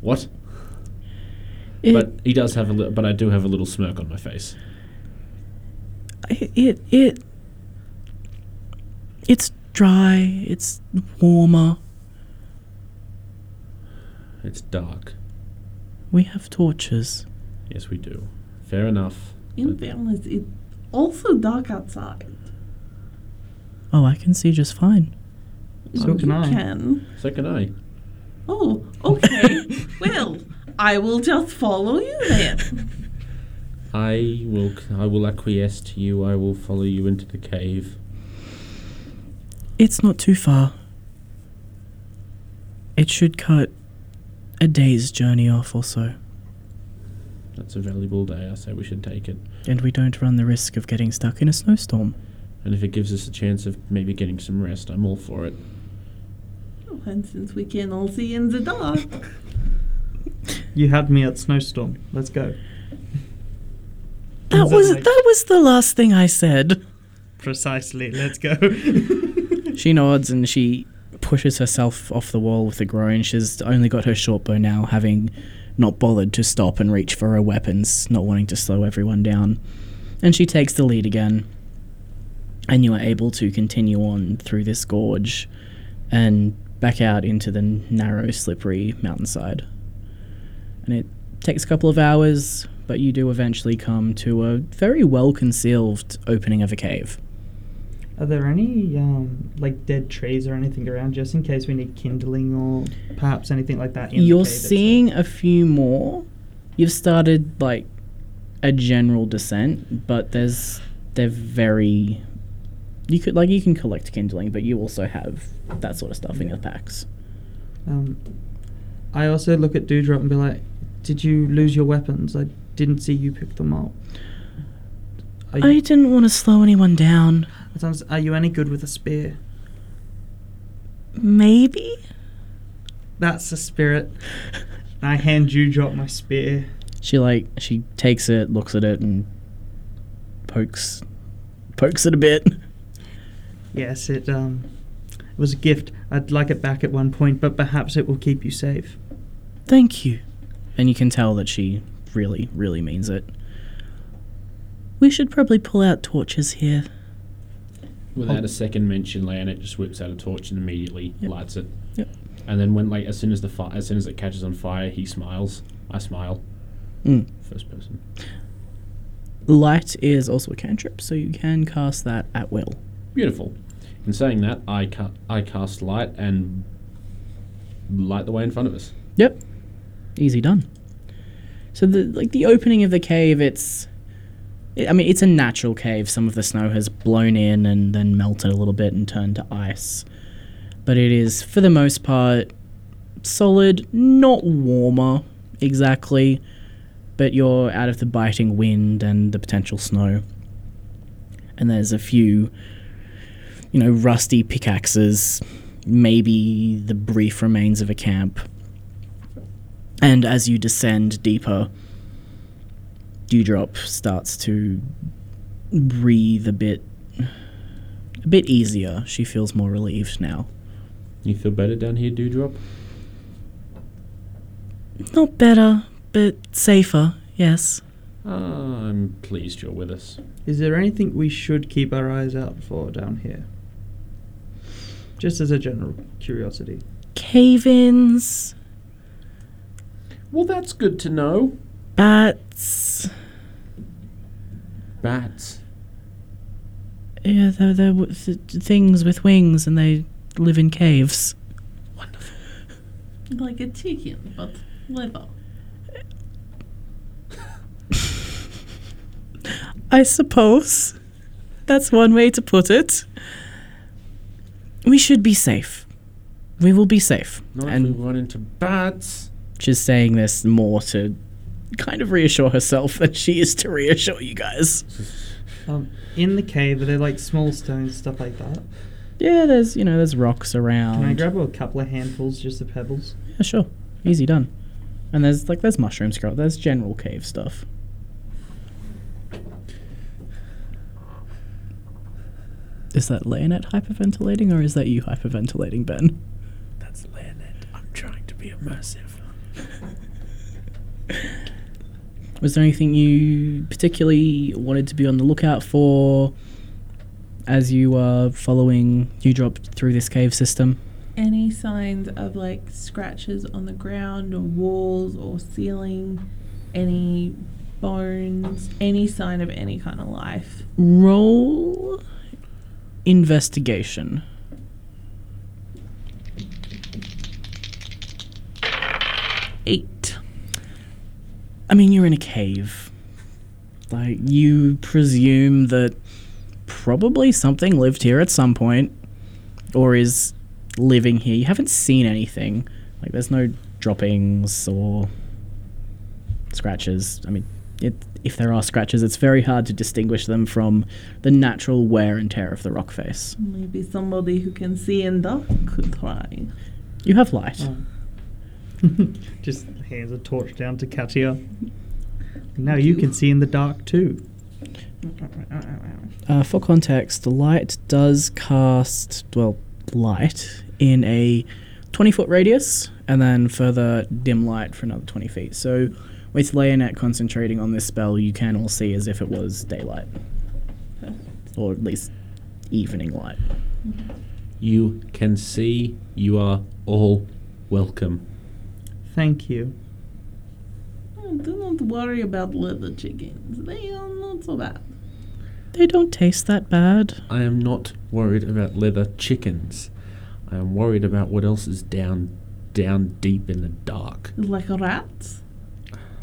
what? It, but he does have a little. But I do have a little smirk on my face. It, it, it's dry, it's warmer. It's dark. We have torches. Yes, we do. Fair enough. In fairness, it's also dark outside. Oh, I can see just fine. So Well, can you I. Can. So can I. Oh, okay. well, I will just follow you then. I will. I will acquiesce to you. I will follow you into the cave. It's not too far. It should cut a day's journey off or so, That's a valuable day. I say we should take it. and we don't run the risk of getting stuck in a snowstorm. And if it gives us a chance of maybe getting some rest, I'm all for it. Oh, and since we can all see in the dark, You had me at snowstorm. Let's go. That was make- that was the last thing I said. Precisely. Let's go. She nods and she pushes herself off the wall with a groan. She's only got her short bow now, having not bothered to stop and reach for her weapons, not wanting to slow everyone down. And she takes the lead again. and you are able to continue on through this gorge and back out into the narrow, slippery mountainside. And it takes a couple of hours, but you do eventually come to a very well concealed opening of a cave. Are there any um, like dead trees or anything around, just in case we need kindling or perhaps anything like that? In You're cave itself? seeing a few more. You've started like a general descent, but there's they're very. You could like you can collect kindling, but you also have that sort of stuff in your packs. Um, I also look at Dewdrop and be like, "Did you lose your weapons? I didn't see you pick them up." Are I didn't want to slow anyone down. sounds- are you any good with a spear? Maybe. That's the spirit. I hand you Dewdrop my spear. She like she takes it, looks at it, and pokes pokes it a bit. Yes, it um, it was a gift. I'd like it back at one point, but perhaps it will keep you safe. Thank you. And you can tell that she really, really means it. We should probably pull out torches here. Without a second mention, Leonette just whips out a torch and immediately Yep. lights it. Yep. And then when like as soon as the fi- as soon as it catches on fire, he smiles. I smile. Mm. First person. Light is also a cantrip, so you can cast that at will. Beautiful. In saying that, I ca- I cast light and light the way in front of us. Yep. Easy done. So the like the opening of the cave, it's I mean it's a natural cave. Some of the snow has blown in and then melted a little bit and turned to ice. But it is for the most part solid, not warmer exactly, but you're out of the biting wind and the potential snow. And there's a few you know, rusty pickaxes, maybe the brief remains of a camp. And as you descend deeper, Dewdrop starts to breathe a bit a bit easier. She feels more relieved now. You feel better down here, Dewdrop? Not better, but safer, yes. Ah, I'm pleased you're with us. Is there anything we should keep our eyes out for down here? Just as a general curiosity. Cave ins, Well, that's good to know. bats. Bats. Yeah, they're, they're w- th- things with wings and they live in caves. Wonderful. Like a chicken, but leather. I suppose. That's one way to put it. We should be safe. We will be safe. Not if we and run into bats. She's saying this more to kind of reassure herself than she is to reassure you guys. Um, in the cave, are there like small stones, stuff like that? Yeah, there's you know there's rocks around. Can I grab a couple of handfuls, just the pebbles? Yeah, sure. Easy done. And there's like there's mushrooms grow. There's general cave stuff. Is that Leonette hyperventilating or is that you hyperventilating, Ben? That's Leonette. I'm trying to be immersive. Was there anything you particularly wanted to be on the lookout for as you were following Dewdrop through this cave system? Any signs of like scratches on the ground or walls or ceiling? Any bones? Any sign of any kind of life? Roll investigation. Eight. I mean, you're in a cave. Like, you presume that probably something lived here at some point or is living here. You haven't seen anything. Like, there's no droppings or scratches. I mean, it, if there are scratches, it's very hard to distinguish them from the natural wear and tear of the rock face. Maybe somebody who can see in dark could try. You have light. Um, just hands a torch down to Katya. Now you can see in the dark too. Uh, for context, the light does cast, well, light in a 20 foot radius and then further dim light for another 20 feet. So, with Leonette concentrating on this spell, you can all see as if it was daylight. Or at least evening light. You can see you are all welcome. Thank you. Do not worry about leather chickens. They are not so bad. They don't taste that bad. I am not worried about leather chickens. I am worried about what else is down down deep in the dark. Like a rat?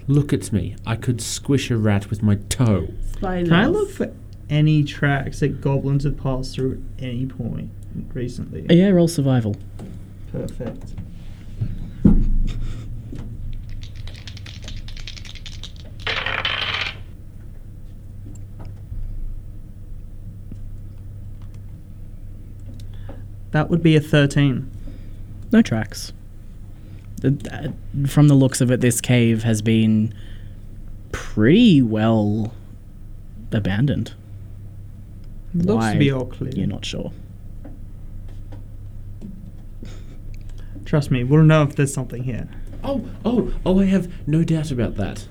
Look at me. I could squish a rat with my toe. spiders. Can I look for any tracks that goblins have passed through at any point recently? Yeah, roll survival. Perfect. That would be a 13. No tracks. The- uh, From the looks of it, this cave has been pretty well abandoned. Looks to be Why? all clear. You're not sure. Trust me, we'll know if there's something here. Oh, oh, oh, I have no doubt about that.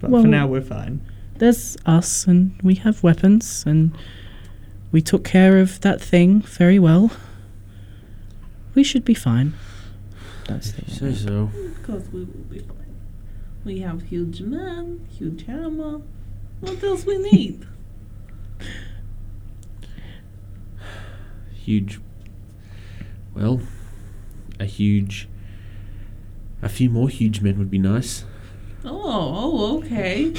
But Well- for now, we're fine. There's us, and we have weapons, and we took care of that thing very well. We should be fine. That's the So so. Of course, we will be fine. We have huge men, huge hammer. What else we need? Huge. Well, a huge. A few more huge men would be nice. Oh, oh, okay.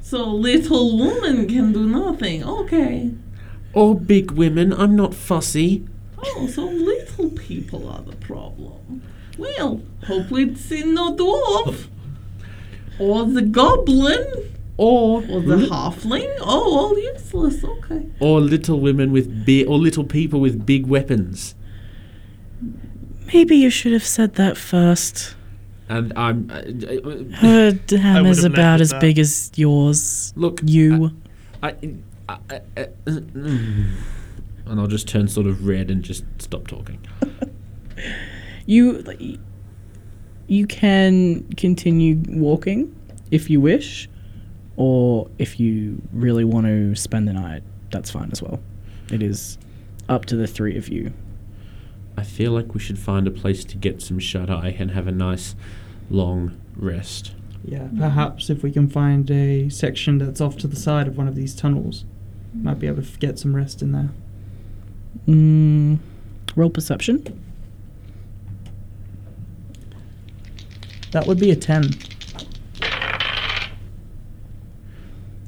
so little woman can do nothing. Okay. Or big women. I'm not fussy. Oh, so little people are the problem. Well, hope we see no dwarf. Or the goblin. Or Or the li- halfling. Oh, all useless. Okay. or little women with big, or little people with big weapons. Maybe you should have said that first. And I'm. Uh, uh, Her hammer's would've led about with as that. big as yours. look, You. I, I, I, I, mm. and I'll just turn sort of red and just stop talking. You you can continue walking if you wish, or if you really want to spend the night, that's fine as well. It is up to the three of you. I feel like we should find a place to get some shut eye and have a nice long rest. Yeah, mm-hmm. perhaps if we can find a section that's off to the side of one of these tunnels, might be able to get some rest in there. Mm, roll perception. That would be a 10.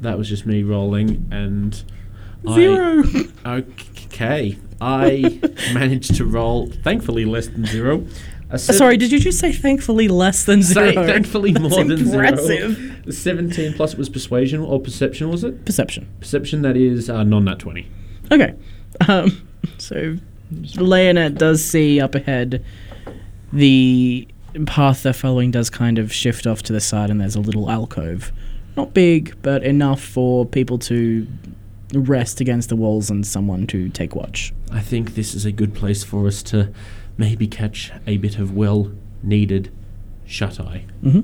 That was just me rolling, and Zero. I, okay, I managed to roll. Thankfully, less than zero. A Sorry, did you just say thankfully less than Say zero? thankfully That's more than impressive. zero. The Seventeen plus it was persuasion or perception, was it? Perception. Perception. That is uh, non nat twenty. Okay. Um, so, Leonette does see up ahead the path they're following does kind of shift off to the side, and there's a little alcove. Not big, but enough for people to rest against the walls and someone to take watch. I think this is a good place for us to maybe catch a bit of well needed shut eye. hmm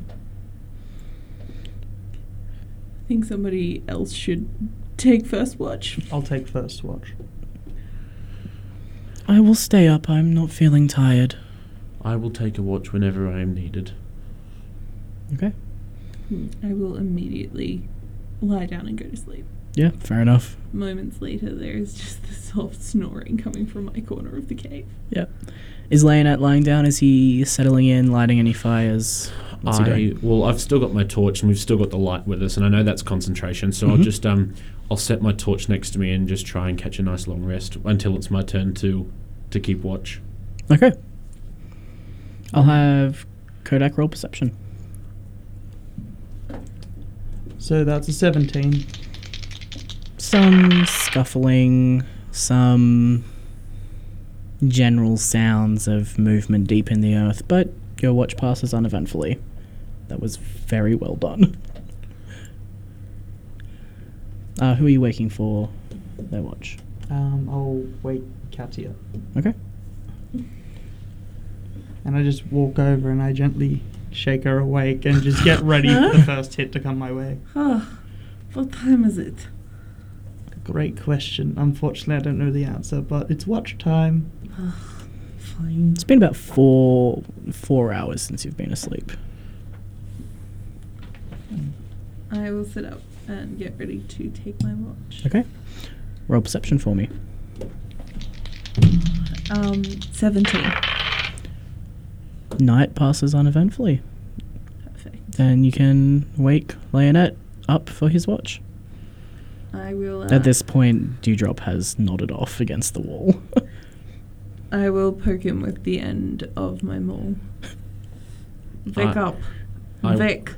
I think somebody else should take first watch. I'll take first watch. I will stay up. I'm not feeling tired. I will take a watch whenever I am needed. Okay. I will immediately lie down and go to sleep. Yeah, fair enough. Moments later, there is just the soft snoring coming from my corner of the cave. Yeah. Is Leonette lying down? Is he settling in, lighting any fires? What's he I doing? well, I've still got my torch and we've still got the light with us, and I know that's concentration. So I'll Mhm. just um, I'll set my torch next to me and just try and catch a nice long rest until it's my turn to to keep watch. Okay. I'll have Kodak roll perception. So that's a 17. Some scuffling, some general sounds of movement deep in the earth, but your watch passes uneventfully. That was very well done. Uh, who are you waking for their watch? Um, I'll wake Katya. Okay. And I just walk over and I gently shake her awake and just get ready for the first hit to come my way. Ah, what time is it? Great question. Unfortunately, I don't know the answer, but it's watch time. Fine. It's been about four four hours since you've been asleep. I will sit up and get ready to take my watch. Okay. Roll perception for me. Um, 17. Night passes uneventfully. Perfect. Then you can wake Leonette up for his watch. I will. Uh, At this point, Dewdrop has nodded off against the wall. I will poke him with the end of my maul. Vic I- up. I- Vic.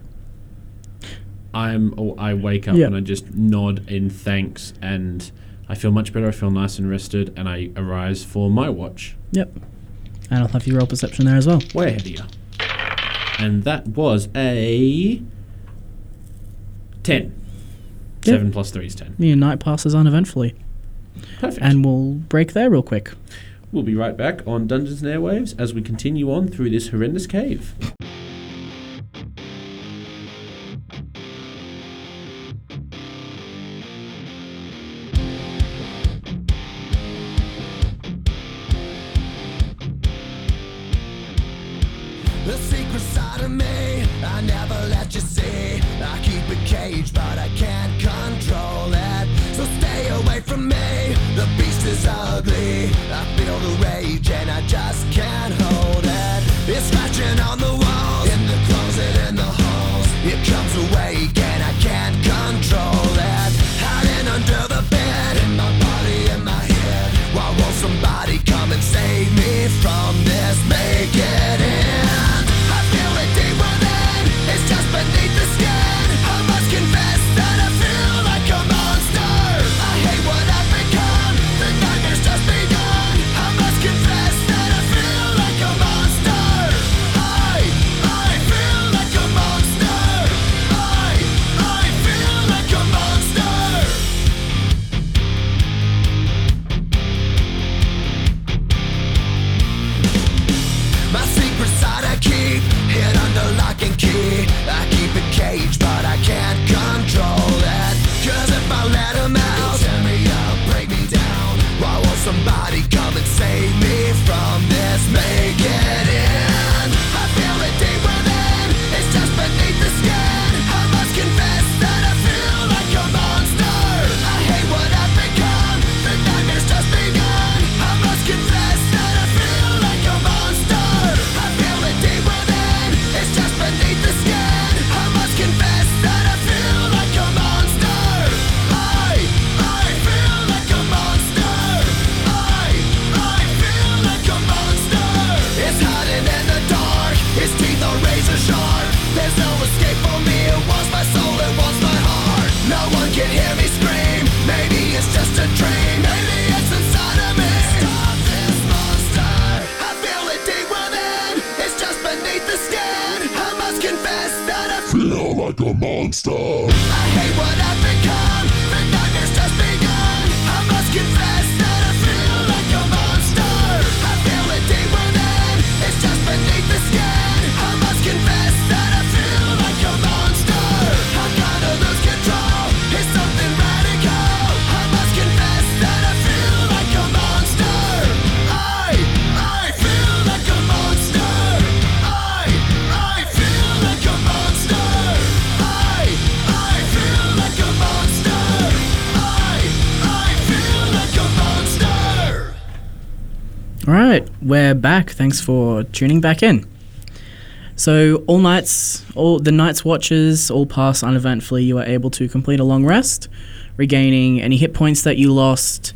I'm. Oh, I wake up Yeah. and I just nod in thanks, and I feel much better. I feel nice and rested, and I arise for my watch. yep. And I'll have you roll perception there as well. Way ahead of you. And that was a ten. Yeah. Seven plus three is ten. Your night passes uneventfully. Perfect. And we'll break there real quick. We'll be right back on Dungeons and Airwaves as we continue on through this horrendous cave. Thanks for tuning back in. So all nights, all the night's watches all pass uneventfully. You are able to complete a long rest, regaining any hit points that you lost,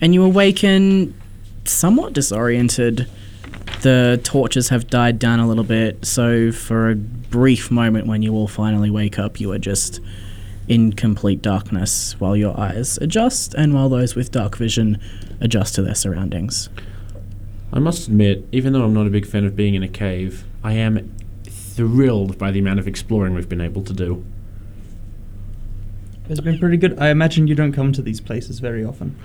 and you awaken somewhat disoriented. The torches have died down a little bit, so for a brief moment, when you all finally wake up, you are just in complete darkness while your eyes adjust, and while those with dark vision adjust to their surroundings. I must admit, even though I'm not a big fan of being in a cave, I am thrilled by the amount of exploring we've been able to do. It's been pretty good. I imagine you don't come to these places very often.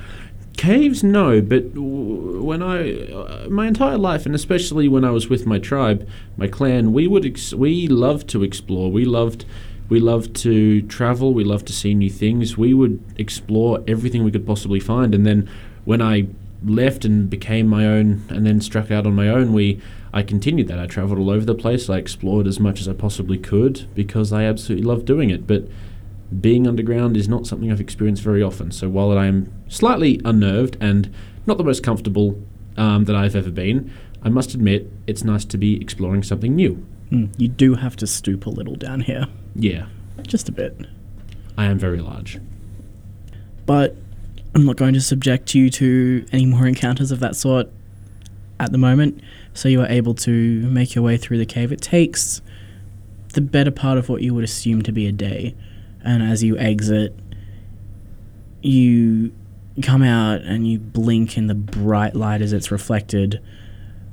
Caves, no, but w- when I, uh, my entire life, and especially when I was with my tribe, my clan, we would ex- we loved to explore. We loved We love to travel. We loved to see new things. We would explore everything we could possibly find. And then when I left and became my own, and then struck out on my own, we I continued that. I traveled all over the place. I explored as much as I possibly could because I absolutely love doing it. But being underground is not something I've experienced very often. So while I am slightly unnerved and not the most comfortable um, that I've ever been, I must admit it's nice to be exploring something new. Mm, you do have to stoop a little down here, Yeah, just a bit. I am very large. But I'm not going to subject you to any more encounters of that sort at the moment. So you are able to make your way through the cave. It takes the better part of what you would assume to be a day. And as you exit, you come out and you blink in the bright light as it's reflected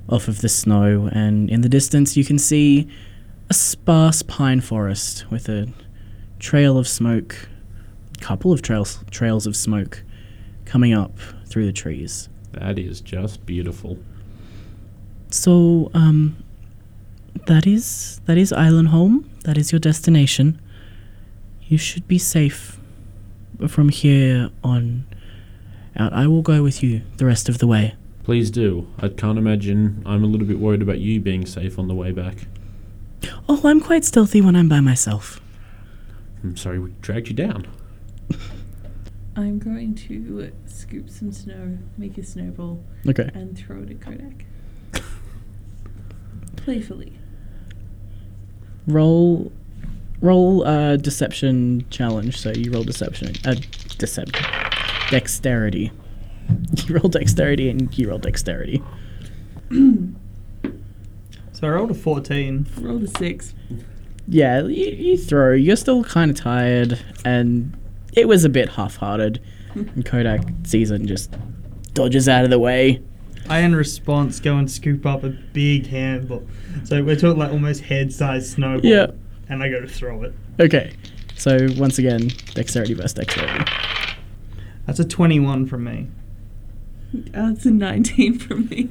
off of the snow. And in the distance, you can see a sparse pine forest with a trail of smoke couple of trails trails of smoke coming up through the trees. That is just beautiful. So, um, that is that is Islinholme. That is your destination. You should be safe from here on out. I will go with you the rest of the way. Please do. I can't imagine. I'm a little bit worried about you being safe on the way back. Oh, I'm quite stealthy when I'm by myself. I'm sorry we dragged you down. I'm going to scoop some snow, make a snowball, Okay. and throw it at Kodak. Playfully. Roll, roll a deception challenge. So you roll deception, uh, deception, dexterity. You roll dexterity and you roll dexterity. So I rolled a 14. Roll a six. Yeah, you, you throw. You're still kind of tired, and it was a bit half-hearted. and Kodak sees it and just dodges out of the way. I, in response, go and scoop up a big handful. So we're talking like almost head-sized snowball. Yeah. And I go to throw it. Okay. So once again, dexterity versus dexterity. That's a 21 from me. That's a 19 from me.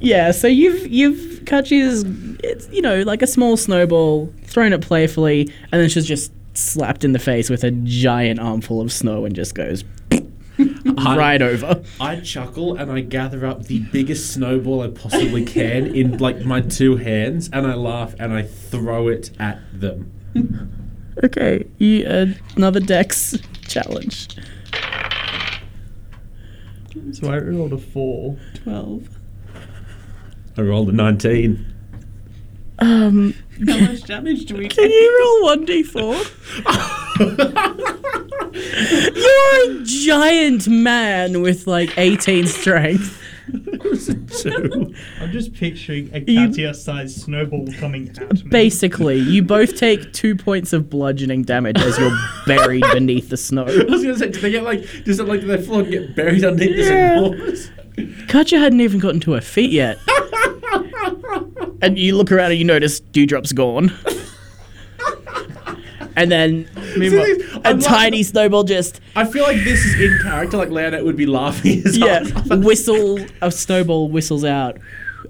Yeah. So you've you've Kachi's it's you know like a small snowball thrown it playfully, and then she's just slapped in the face with a giant armful of snow and just goes right over. I chuckle and I gather up the biggest snowball I possibly can in like my two hands, and I laugh and I throw it at them. Okay. You, uh, another dex challenge. So I rolled a 4. 12. I rolled a 19. Um. How much damage do we Can take? you roll one d four? You're a giant man with like eighteen strength. Two. I'm just picturing a You- Katya-sized snowball coming at me. Basically, you both take two points of bludgeoning damage as you're buried beneath the snow. I was gonna say, do they get like, does it like, do they fall and get buried underneath Yeah. this enormous? Katya hadn't even gotten to her feet yet. And you look around and you notice Dewdrop's gone. and then Meanwhile, See, a I'm tiny like- snowball just I feel like this is in character. Like Leonette would be laughing. His yeah ass whistle a snowball whistles out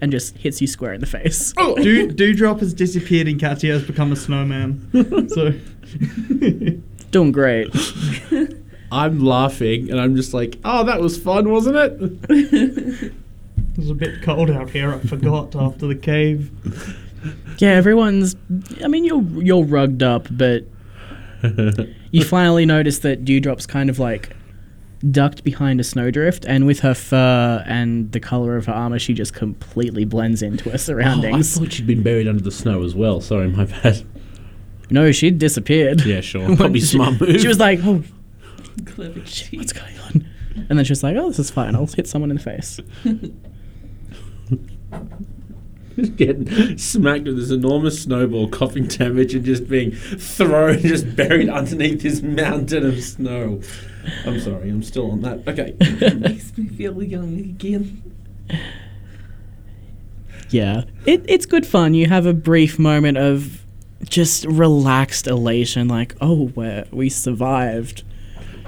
and just hits you square in the face. Oh. Dew, Dewdrop has disappeared and Katya has become a snowman. so. Doing great. I'm laughing and I'm just like, oh, that was fun, wasn't it? It was a bit cold out here. I forgot after the cave. Yeah, everyone's. I mean, you're you're rugged up, but you finally notice that Dewdrop's kind of like ducked behind a snowdrift, and with her fur and the color of her armor, she just completely blends into her Oh, I thought she'd been buried under the snow as well. Sorry, my bad. no, she'd disappeared. Yeah, sure. Probably she- smart move. She was like, "Oh, Clever cheat. what's going on?" And then she was like, "Oh, this is fine. I'll hit someone in the face." Just getting smacked with this enormous snowball, coughing damage, and just being thrown, just buried underneath this mountain of snow. I'm sorry, I'm still on that. Okay. Makes me feel young again. Yeah, it, it's good fun. You have a brief moment of just relaxed elation, like, "Oh, we we survived."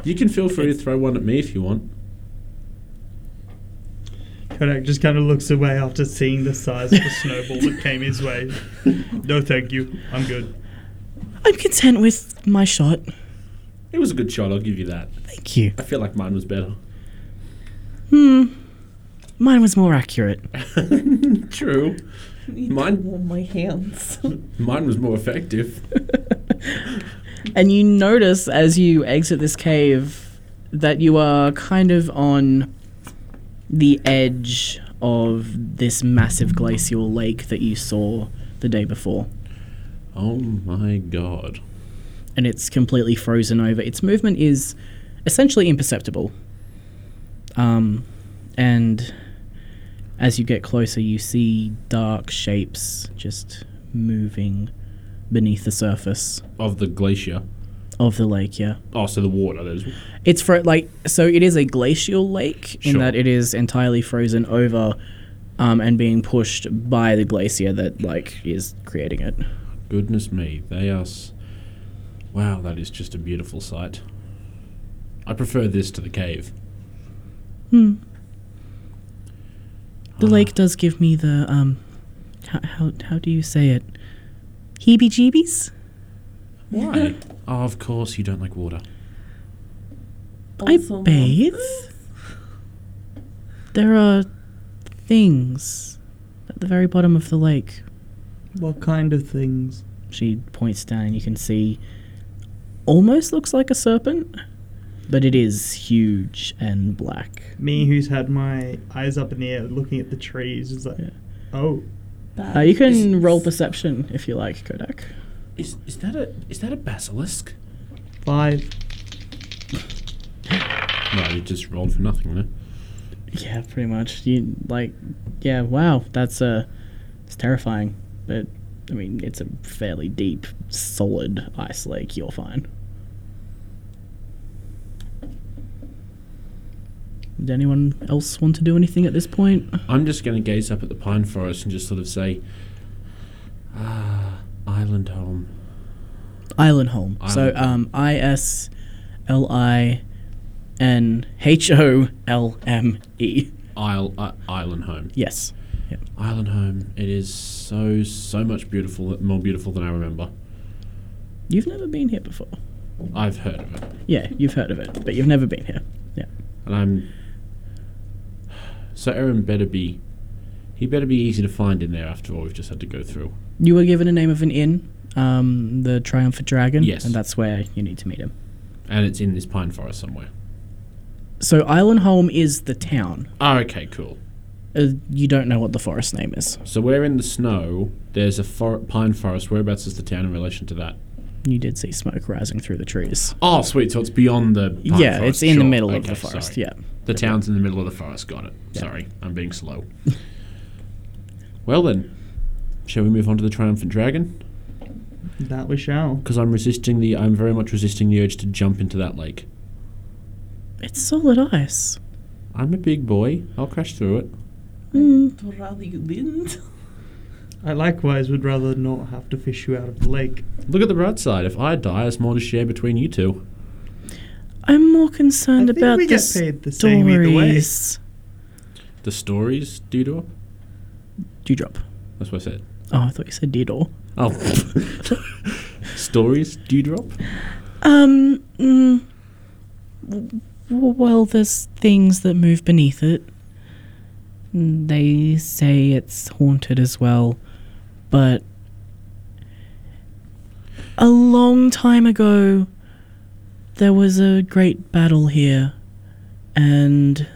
You can feel free to throw one at me if you want. Kodak just kind of looks away after seeing the size of the snowball that came his way. No, thank you. I'm good. I'm content with my shot. It was a good shot. I'll give you that. Thank you. I feel like mine was better. Hmm. Mine was more accurate. True. Need to Mine- warm my hands. Mine was more effective. And you notice as you exit this cave that you are kind of on the edge of this massive glacial lake that you saw the day before. Oh my god. And it's completely frozen over. Its movement is essentially imperceptible. Um, and as you get closer, you see dark shapes just moving beneath the surface Of the glacier. Of the lake, yeah. Oh, so the water. There's It's for like so it is a glacial lake in Sure. that it is entirely frozen over um, and being pushed by the glacier that like is creating it. goodness me. They are. S- wow, that is just a beautiful sight. I prefer this to the cave. Hmm. The Ah. lake does give me the um how how, how do you say it? Heebie jeebies? Why? oh, of course you don't like water. I bathe. There are things at the very bottom of the lake. What kind of things? She points down and you can see almost looks like a serpent, but it is huge and black. Me, who's had my eyes up in the air looking at the trees, is like, Yeah. oh, Uh, you can roll perception if you like, Kodak. Is is that a is that a basilisk? five. No, you just rolled for nothing, no? Yeah, pretty much. You like, yeah. Wow, that's uh, it's terrifying. But I mean, it's a fairly deep, solid ice lake. You're fine. Did anyone else want to do anything at this point? I'm just going to gaze up at the pine forest and just sort of say, ah, Islinholme. Island Home. So um, I S L I N H O L M E. Isle, uh, Islinholme. Yes. Islinholme. It is so so much beautiful, more beautiful than I remember. You've never been here before. I've heard of it, Yeah, you've heard of it, but you've never been here. Yeah. and I'm. So Aaron better be, he better be easy to find in there. After all, we've just had to go through. You were given a name of an inn, um, the Triumphant Dragon. Yes. And that's where you need to meet him. And it's in this pine forest somewhere. So Islinholme is the town. Oh, okay, cool. Uh, you don't know what the forest name is. So we're in the snow. There's a for- pine forest. Whereabouts is the town in relation to that? You did see smoke rising through the trees. Oh, sweet. So it's beyond the. Pine yeah, forest. it's in the Sure. middle of the forest. sorry. Yeah. The town's in the middle of the forest. Got it. Yeah. Sorry, I'm being slow. well then, shall we move on to the triumphant dragon? That we shall. Because I'm resisting the. I'm very much resisting the urge to jump into that lake. It's solid ice. I'm a big boy. I'll crash through it. Mm. I'd rather you didn't. I likewise would rather not have to fish you out of the lake. Look at the bright side. If I die, it's more to share between you two. I'm more concerned I think about we the get paid the same either way. stories. The stories, Dewdrop. Dewdrop. That's what I said. Oh, I thought you said Deedle. Oh, stories, Dewdrop. Um, mm, w- well, there's things that move beneath it. They say it's haunted as well, but a long time ago, there was a great battle here, and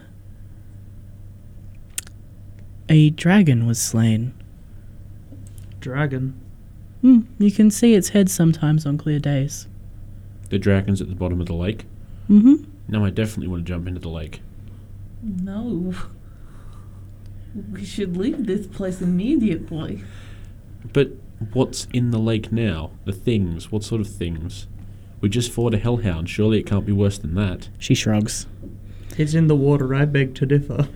a dragon was slain. Dragon. Hmm, you can see its head sometimes on clear days. The dragon's at the bottom of the lake. Mm-hmm. No, I definitely want to jump into the lake. No. We should leave this place immediately. But what's in the lake now? The things. What sort of things? We just fought a hellhound. Surely it can't be worse than that. She shrugs. It's in the water, I beg to differ.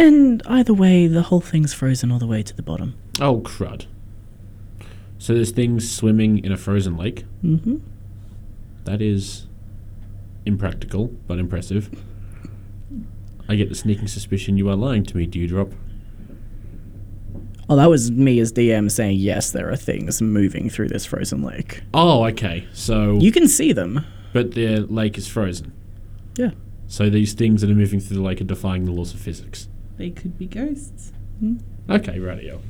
And either way, the whole thing's frozen all the way to the bottom. Oh, crud. So there's things swimming in a frozen lake? Mm-hmm. That is impractical, but impressive. I get the sneaking suspicion you are lying to me, Dewdrop. Oh, that was me as DM saying yes. There are things moving through this frozen lake. Oh, okay. So, You can see them. but the lake is frozen. Yeah. So these things that are moving through the lake are defying the laws of physics. They could be ghosts. Hmm? Okay, radio.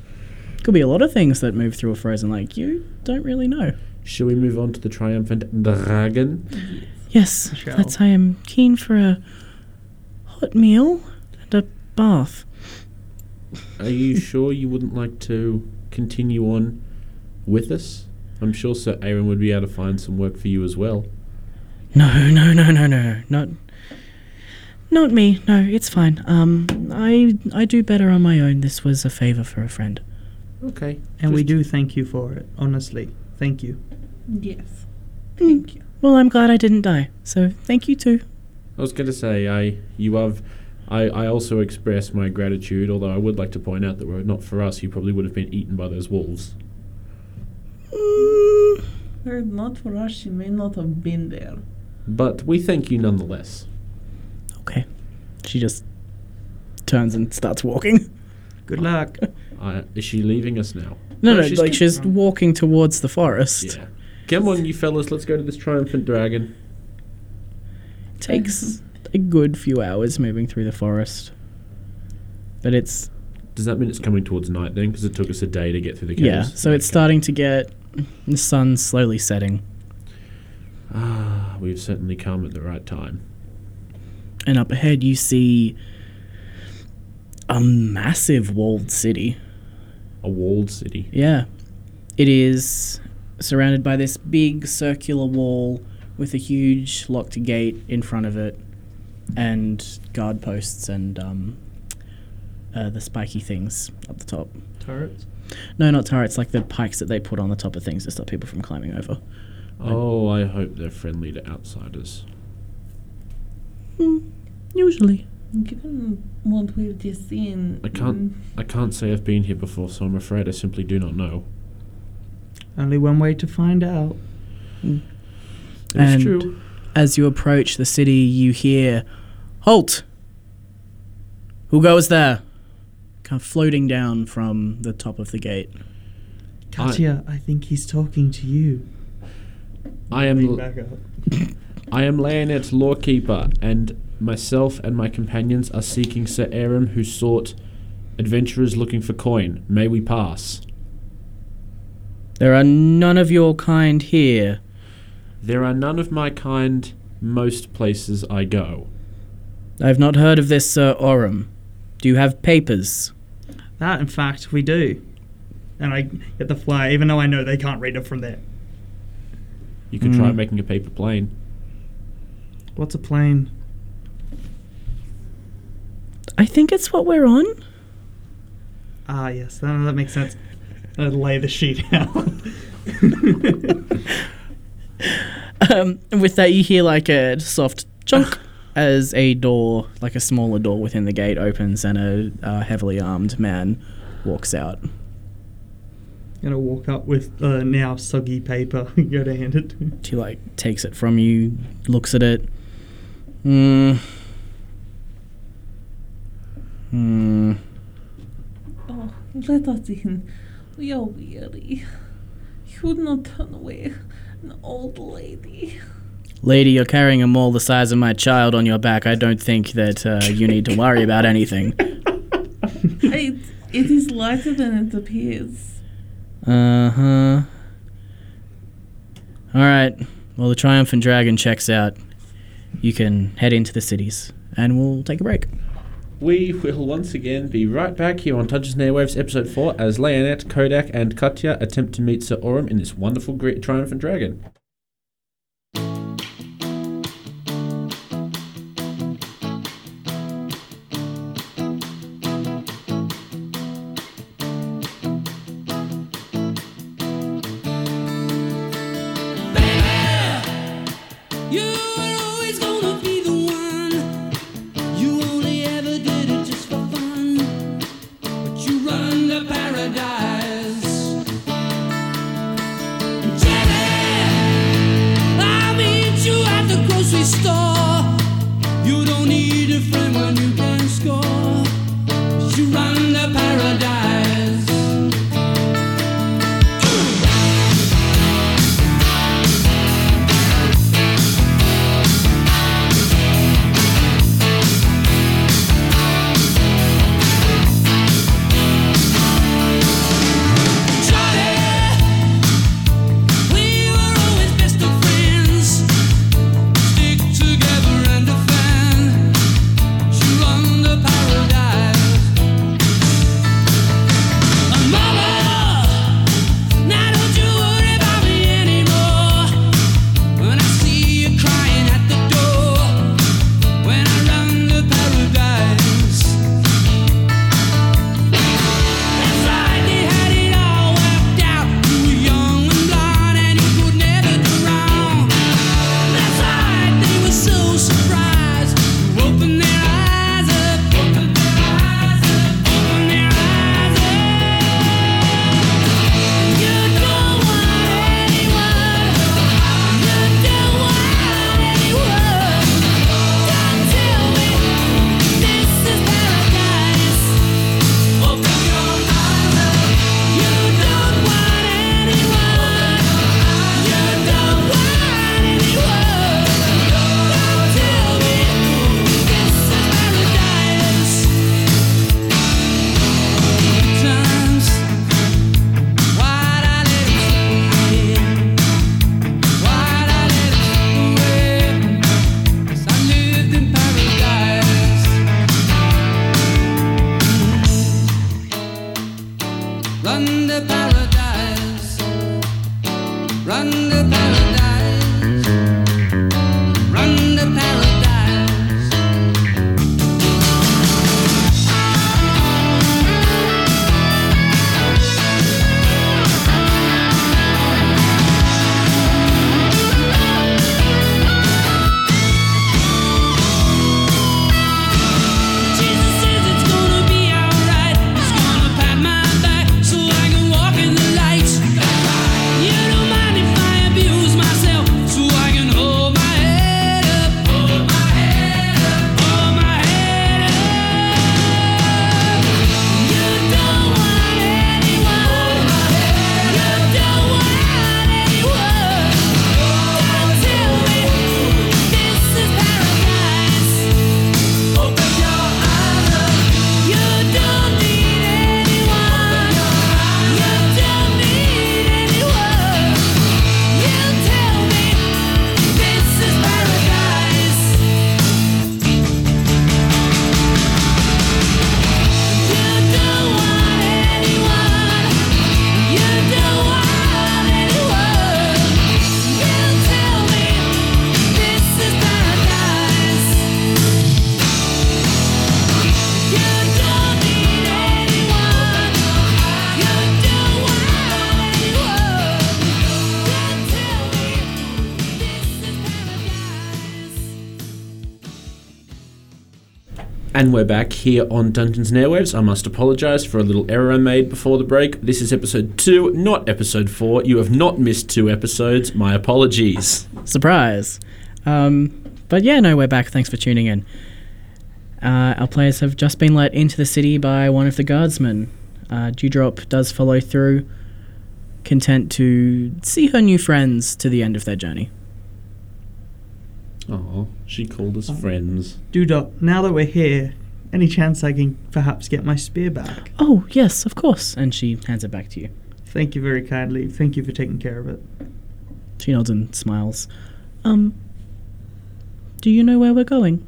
Could be a lot of things that move through a frozen lake. You don't really know. Shall we move on to the triumphant dragon? Yes, Shall. that's I am keen for a hot meal and a bath. Are you sure you wouldn't like to continue on with us? I'm sure Sir Aaron would be able to find some work for you as well. No, no, no, no, no, not, not me. No, it's fine. Um, I I do better on my own. This was a favor for a friend. Okay. And we do thank you for it, honestly. Thank you. Yes. Thank you. Well, I'm glad I didn't die. So thank you too. I was going to say, I you have. I, I also express my gratitude, although I would like to point out that were it not for us, you probably would have been eaten by those wolves. Mm, Were it not for us, she may not have been there. But we thank you nonetheless. Okay. She just turns and starts walking. Good luck. Uh, is she leaving us now? No, No, no, she's like keep- she's walking towards the forest. Yeah. Come on, you fellas, let's go to this triumphant dragon. Takes a good few hours moving through the forest. But it's Does that mean it's coming towards night then? Because it took us a day to get through the caves. yeah, so it's starting to get the sun's slowly setting. Ah, we've certainly come at the right time. And up ahead you see a massive walled city. A walled city. Yeah. It is surrounded by this big circular wall with a huge locked gate in front of it and guard posts and um, uh, the spiky things up the top. Turrets. No, not turrets, like the pikes that they put on the top of things to stop people from climbing over. Oh, I hope they're friendly to outsiders. Mm, usually. Given what we've just seen, I can't. Mm. I can't say I've been here before, so I'm afraid I simply do not know. Only one way to find out. Mm. It's And- true. As you approach the city, you hear, Halt! Who goes there? Kind of floating down from the top of the gate. Katya, I, think he's talking to you. I am. Lean back up. I am Leonette, lawkeeper, and myself and my companions are seeking Sir Oram, who sought adventurers looking for coin. May we pass? There are none of your kind here. There are none of my kind most places I go. I've not heard of this Sir Oram. Do you have papers? That, in fact, we do. And I get the fly, even though I know they can't read it from there. You could try Mm. making a paper plane. What's a plane? I think it's what we're on. Ah, yes, that, that makes sense. I'd lay the sheet out. Um, with that, you hear like a soft chunk as a door, like a smaller door within the gate, opens and a uh, heavily armed man walks out. Gonna walk up with uh, now soggy paper. Go to hand it to. He like takes it from you, looks at it. Hmm. Hmm. Oh, let us in. We are weary. You would not turn away an old lady. Lady, you're carrying a mole the size of my child on your back. I don't think that uh, you need to worry about anything. it, it is lighter than it appears. Uh huh. All right. Well, the triumphant dragon checks out. You can head into the cities, and we'll take a break. We will once again be right back here on Touches and Airwaves episode 4 as Leonette, Kodak, and Katya attempt to meet Sir Oram in this wonderful great triumphant dragon. And we're back here on Dungeons and Airwaves. I must apologise for a little error I made before the break. This is episode two, not episode four. You have not missed two episodes. My apologies. Surprise. Um, but yeah, no, we're back. Thanks for tuning in. Uh, our players have just been let into the city by one of the guardsmen. Uh, Dewdrop does follow through, content to see her new friends to the end of their journey. Oh, she called us friends. Dewdrop, now that we're here, any chance I can perhaps get my spear back? Oh, yes, of course. And she hands it back to you. Thank you very kindly. Thank you for taking care of it. She nods and smiles. Um, do you know where we're going?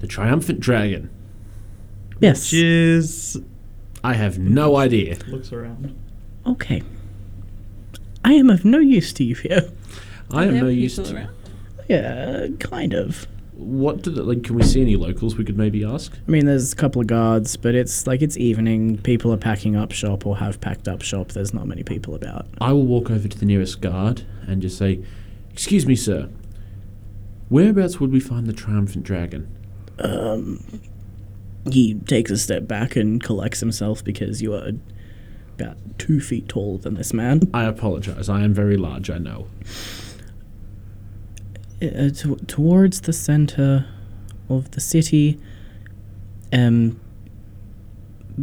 The triumphant dragon. Yes. Which is I have no idea. looks around. Okay. I am of no use to you here. I am no use to. around. Yeah, kind of. What do the, like? Can we see any locals we could maybe ask? I mean, there's a couple of guards, but it's like it's evening. People are packing up shop or have packed up shop. There's not many people about. I will walk over to the nearest guard and just say, "Excuse me, sir. Whereabouts would we find the triumphant dragon?" Um, he takes a step back and collects himself because you are about two feet taller than this man. I apologize. I am very large. I know. Uh, to- towards the center of the city, um,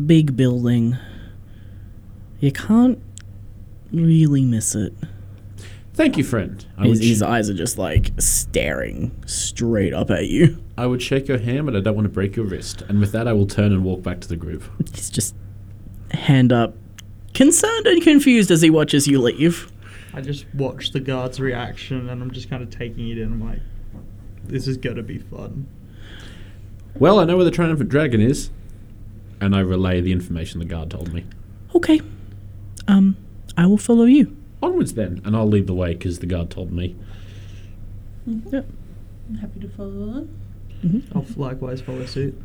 big building. You can't really miss it. Thank you, friend. I His, would, his eyes are just like staring straight up at you. I would shake your hand, but I don't want to break your wrist. And with that, I will turn and walk back to the group. He's just hand up, concerned and confused as he watches you leave. I just watch the guard's reaction and I'm just kind of taking it in. I'm like, this is gonna be fun. Well, I know where the triumphant dragon is, and I relay the information the guard told me. Okay. Um, I will follow you. Onwards then, and I'll lead the way because the guard told me. Mm-hmm. Yep. I'm happy to follow along. Mm-hmm. I'll mm-hmm. likewise follow suit.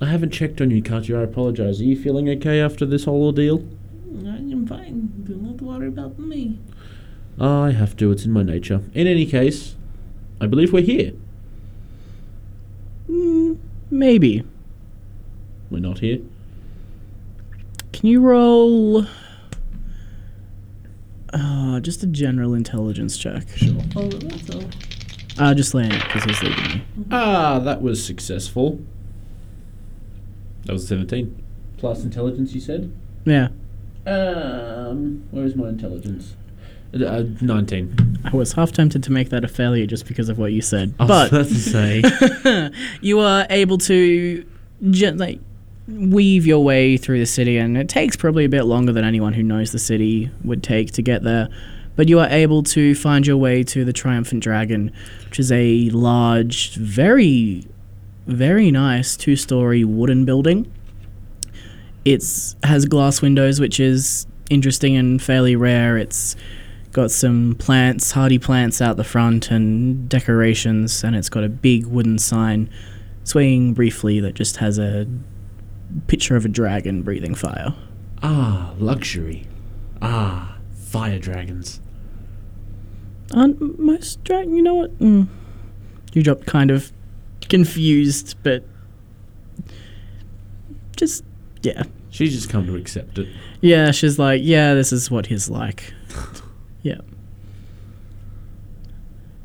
I haven't checked on you, Katya. I apologize. Are you feeling okay after this whole ordeal? I am fine. Do not worry about me. I have to. It's in my nature. In any case, I believe we're here. Mm, maybe. We're not here. Can you roll? Uh, just a general intelligence check. Sure. All of us, Uh, just laying it because he's leading me. Ah, that was successful. That was 17. Plus intelligence, you said? Yeah, Um, where is my intelligence? Uh, 19. I was half tempted to make that a failure just because of what you said, I was but about to say. you are able to gen- like weave your way through the city, and it takes probably a bit longer than anyone who knows the city would take to get there. But you are able to find your way to the Triumphant Dragon, which is a large, very, very nice two-story wooden building. It's has glass windows, which is interesting and fairly rare. It's got some plants, hardy plants out the front, and decorations, and it's got a big wooden sign swaying briefly that just has a picture of a dragon breathing fire. Ah, luxury. Ah, fire dragons. Aren't most dragons? You know what? Mm. Dewdrop kind of confused, but just yeah, She's just come to accept it. yeah. She's like, yeah, this is what he's like. yeah.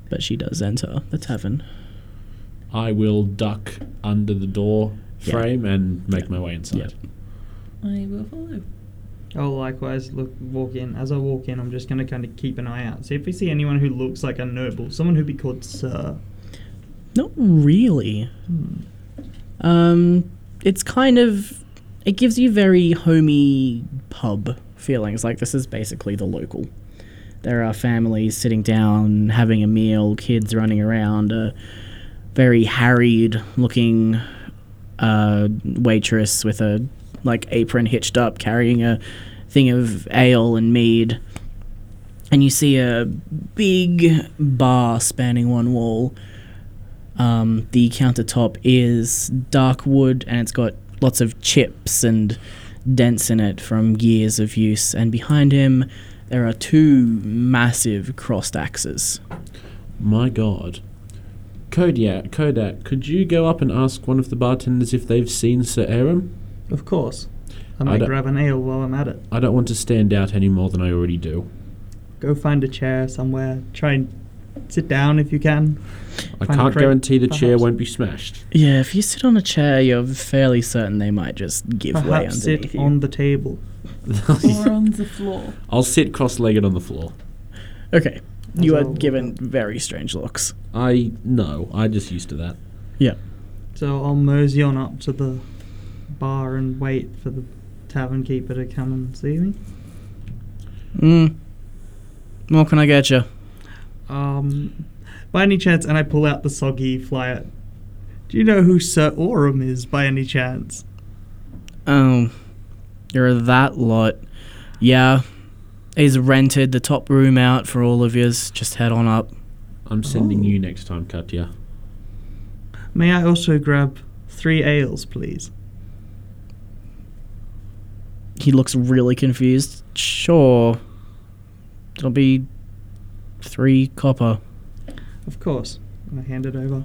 But she does enter the tavern. I will duck under the door Yeah. frame and make Yeah. my way inside. Yep. I will follow. I'll likewise look walk in. As I walk in, I'm just gonna kind of keep an eye out. See if we see anyone who looks like a noble, someone who'd be called Sir. Not really. Hmm. Um, it's kind of it gives you very homey pub feelings. Like this is basically the local. There are families sitting down having a meal, kids running around, a very harried looking uh, waitress with a like apron hitched up carrying a thing of ale and mead. And you see a big bar spanning one wall um, the countertop is dark wood and it's got lots of chips and dents in it from years of use. And behind him, there are two massive crossed axes. My god. Kodak, Kodak, could you go up and ask one of the bartenders if they've seen Sir Oram? Of course. I I might don't- grab an ale while I'm at it. I don't want to stand out any more than I already do. Go find a chair somewhere. Try and sit down if you can. I Find can't guarantee the chair won't be smashed. Yeah, if you sit on a chair, you're fairly certain they might just give way Perhaps underneath sit you. on the table. Or on the floor. I'll sit cross-legged on the floor. okay, you As are well. given very strange looks. I know. I'm just used to that. Yeah. So I'll mosey on up to the bar and wait for the tavern keeper to come and see me. Mm. What can I get you? Um, by any chance, and I pull out the soggy flyer. Do you know who Sir Oram is, by any chance? Oh, you're that lot. Yeah, he's rented the top room out for all of yous. Just head on up. I'm sending Oh. you next time, Katya. May I also grab three ales, please? He looks really confused. Sure. It'll be three copper. Of course. And I hand it over.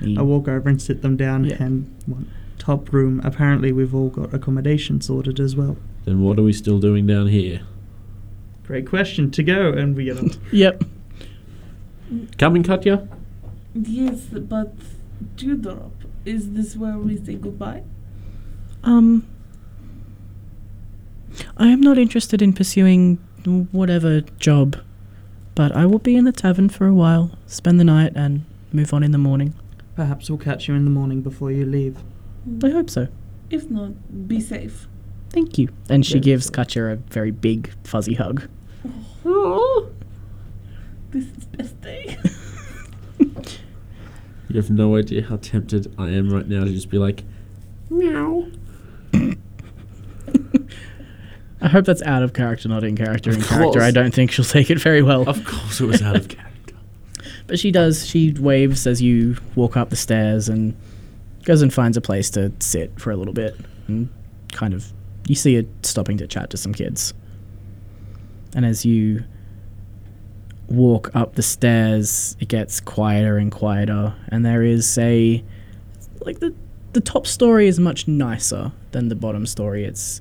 He- I walk over and sit them down Yeah. and one top room. Apparently, we've all got accommodation sorted as well. Then what are we still doing down here? Great question. To go, and we get up. Yep. Coming, Katya? Yes, but Dewdrop, is this where we say goodbye? Um. I am not interested in pursuing whatever job, but I will be in the tavern for a while, spend the night, and move on in the morning. Perhaps we'll catch you in the morning before you leave. I hope so. If not, be safe. Thank you. And she Very gives so. Katya a very big, fuzzy hug. Oh, This is best day. You have no idea how tempted I am right now to just be like, meow. I hope that's out of character, not in character. Of in character, I don't think she'll take it very well. Of course it was out of character. But she does. She waves as you walk up the stairs and goes and finds a place to sit for a little bit. And kind of, you see her stopping to chat to some kids. And as you walk up the stairs, it gets quieter and quieter. And there is a. Like, the, the top story is much nicer than the bottom story. It's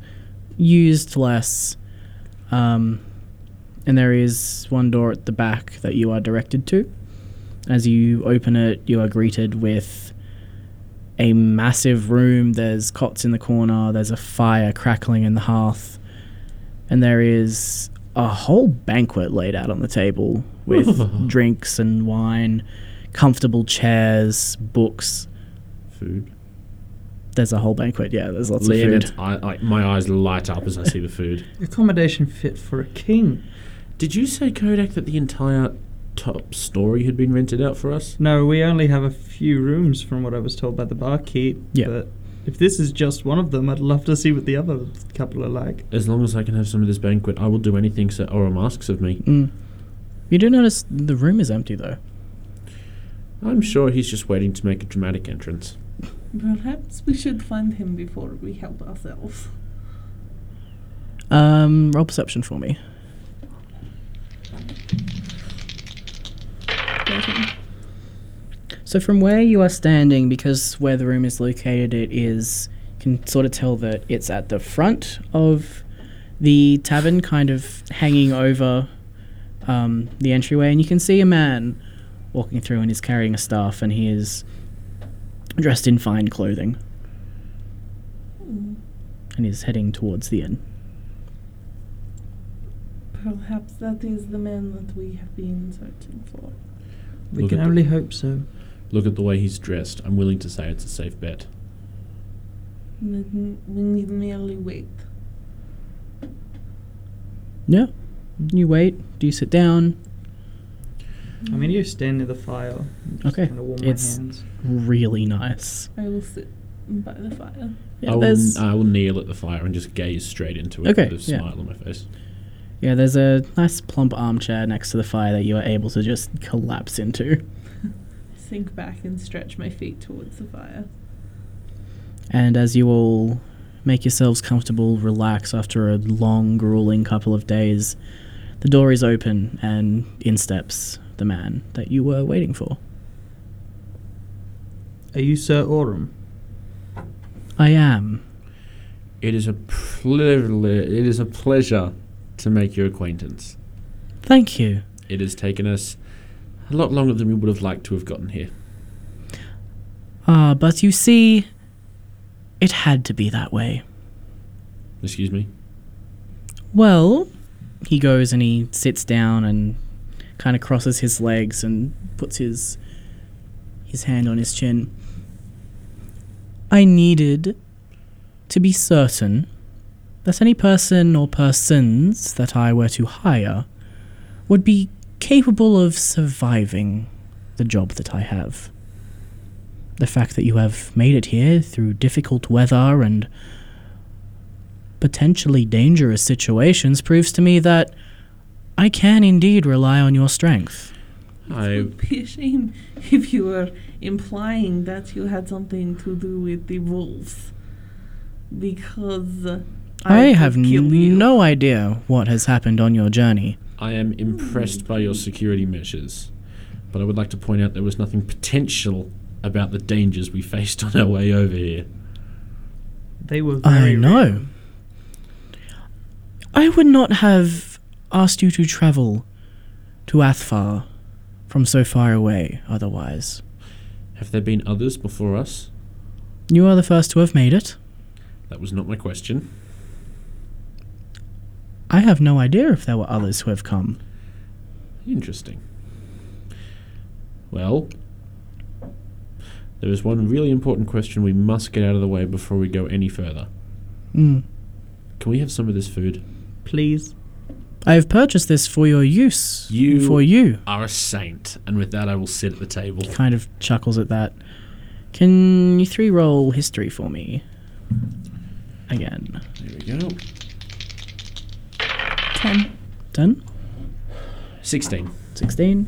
used less. Um, and there is one door at the back that you are directed to. As you open it, you are greeted with a massive room. There's cots in the corner, there's a fire crackling in the hearth, and there is a whole banquet laid out on the table with drinks and wine, comfortable chairs, books. Food. There's a whole banquet, yeah, there's lots of food. I, I, my eyes light up as I see the food. Accommodation fit for a king. Did you say, Kodak, that the entire top story had been rented out for us? No, we only have a few rooms from what I was told by the barkeep. Yeah. But If this is just one of them, I'd love to see what the other couple are like. As long as I can have some of this banquet, I will do anything Sir Oram asks of me. Mm. You do notice the room is empty though. I'm sure he's just waiting to make a dramatic entrance. Perhaps we should find him before we help ourselves. Um, roll perception for me. So from where you are standing, because where the room is located, it is you can sort of tell that it's at the front of the tavern, kind of hanging over um, the entryway, and you can see a man walking through, and he's carrying a staff, and he is dressed in fine clothing, Hmm. and he's heading towards the inn. Perhaps that is the man that we have been searching for. We Look can at the- only hope so. Look at the way he's dressed. I'm willing to say it's a safe bet. We need merely wait. Yeah. You wait. Do you sit down? I mean, you stand near the fire. Just Okay. Kind of warm It's- my hands. Really nice. I will sit by the fire. Yeah, I, will, there's I will kneel at the fire and just gaze straight into it Okay, with a yeah. smile on my face. yeah, there's a nice plump armchair next to the fire that you are able to just collapse into. Sink back and stretch my feet towards the fire. And as you all make yourselves comfortable, relax after a long, grueling couple of days, the door is open and in steps the man that you were waiting for. Are you Sir Oram? I am. It is a privilege. It is a pleasure to make your acquaintance. Thank you. It has taken us a lot longer than we would have liked to have gotten here. Ah, but you see, it had to be that way. Excuse me. Well, he goes and he sits down and kind of crosses his legs and puts his his hand on his chin. I needed to be certain that any person or persons that I were to hire would be capable of surviving the job that I have. The fact that you have made it here through difficult weather and potentially dangerous situations proves to me that I can indeed rely on your strength. It would be a shame if you were implying that you had something to do with the wolves. Because uh, I, have kill you. no idea what has happened on your journey. I am impressed by your security measures, but I would like to point out there was nothing potential about the dangers we faced on our way over here. They were I know. real. I would not have asked you to travel to Athfar from so far away otherwise. Have there been others before us? You are the first to have made it. That was not my question. I have no idea if there were others who have come. Interesting. Well, there is one really important question we must get out of the way before we go any further. Mm. Can we have some of this food? Please. I have purchased this for your use. You- For you. Are a saint, and with that, I will sit at the table. He kind of chuckles at that. Can you three roll history for me? Again. There we go. Ten. 10? 16. 16?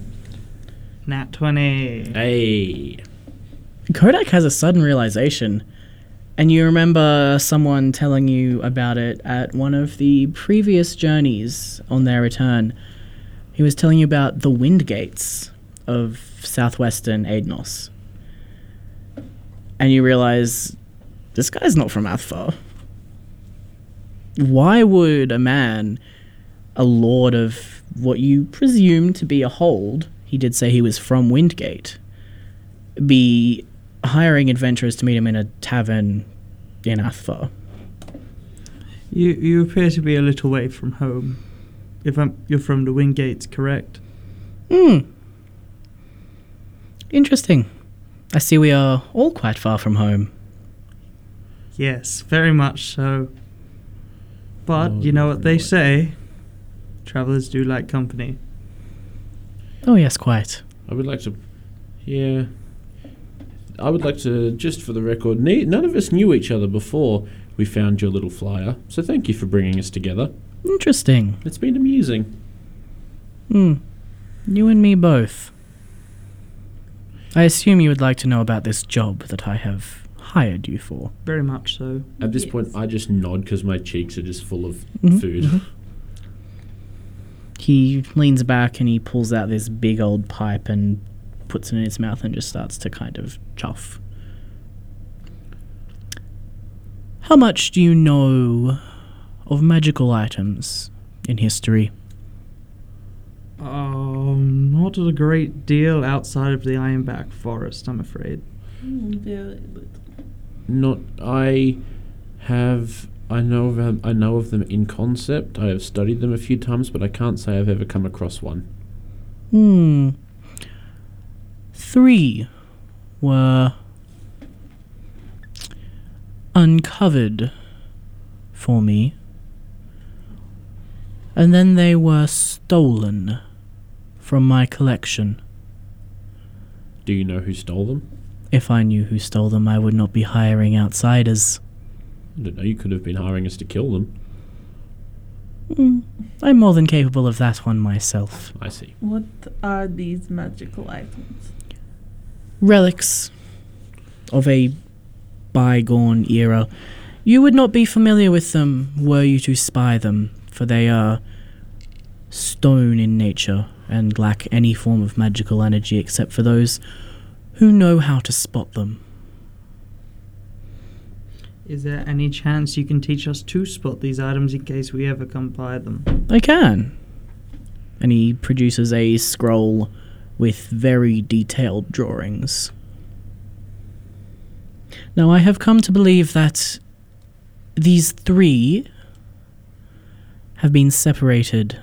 Nat 20. Hey. Kodak has a sudden realization, and you remember someone telling you about it at one of the previous journeys on their return. He was telling you about the wind gates of southwestern Aidnos. And you realize this guy's not from Athfar. Why would a man, a lord of what you presume to be a hold, he did say he was from Windgate, be hiring adventurers to meet him in a tavern in Athfar. You you appear to be a little way from home. If I'm, you're from the Wingates, correct? Hmm. Interesting. I see we are all quite far from home. Yes, very much so. But Oh, you know what they say travelers do like company. Oh, yes, quite. I would like to. Yeah. I would like to, just for the record, ne- none of us knew each other before we found your little flyer. So thank you for bringing us together. Interesting. It's been amusing. Hmm. You and me both. I assume you would like to know about this job that I have hired you for. Very much so. At this Yes. point, I just nod because my cheeks are just full of Mhm, food. He leans back and he pulls out this big old pipe and puts it in his mouth and just starts to kind of chuff. How much do you know of magical items in history? Um, not a great deal outside of the Ironback Forest, I'm afraid. Very little. Not I have I know of them, I know of them in concept. I have studied them a few times, but I can't say I've ever come across one. Hmm. Three were uncovered for me. And then they were stolen from my collection. Do you know who stole them? If I knew who stole them, I would not be hiring outsiders. I don't know. You could have been hiring us to kill them. Hmm. I'm more than capable of that one myself. I see. What are these magical items? Relics of a bygone era. You would not be familiar with them were you to spy them, for they are stone in nature and lack any form of magical energy except for those who know how to spot them. Is there any chance you can teach us to spot these items in case we ever come by them? I can. And he produces a scroll with very detailed drawings. Now, I have come to believe that these three have been separated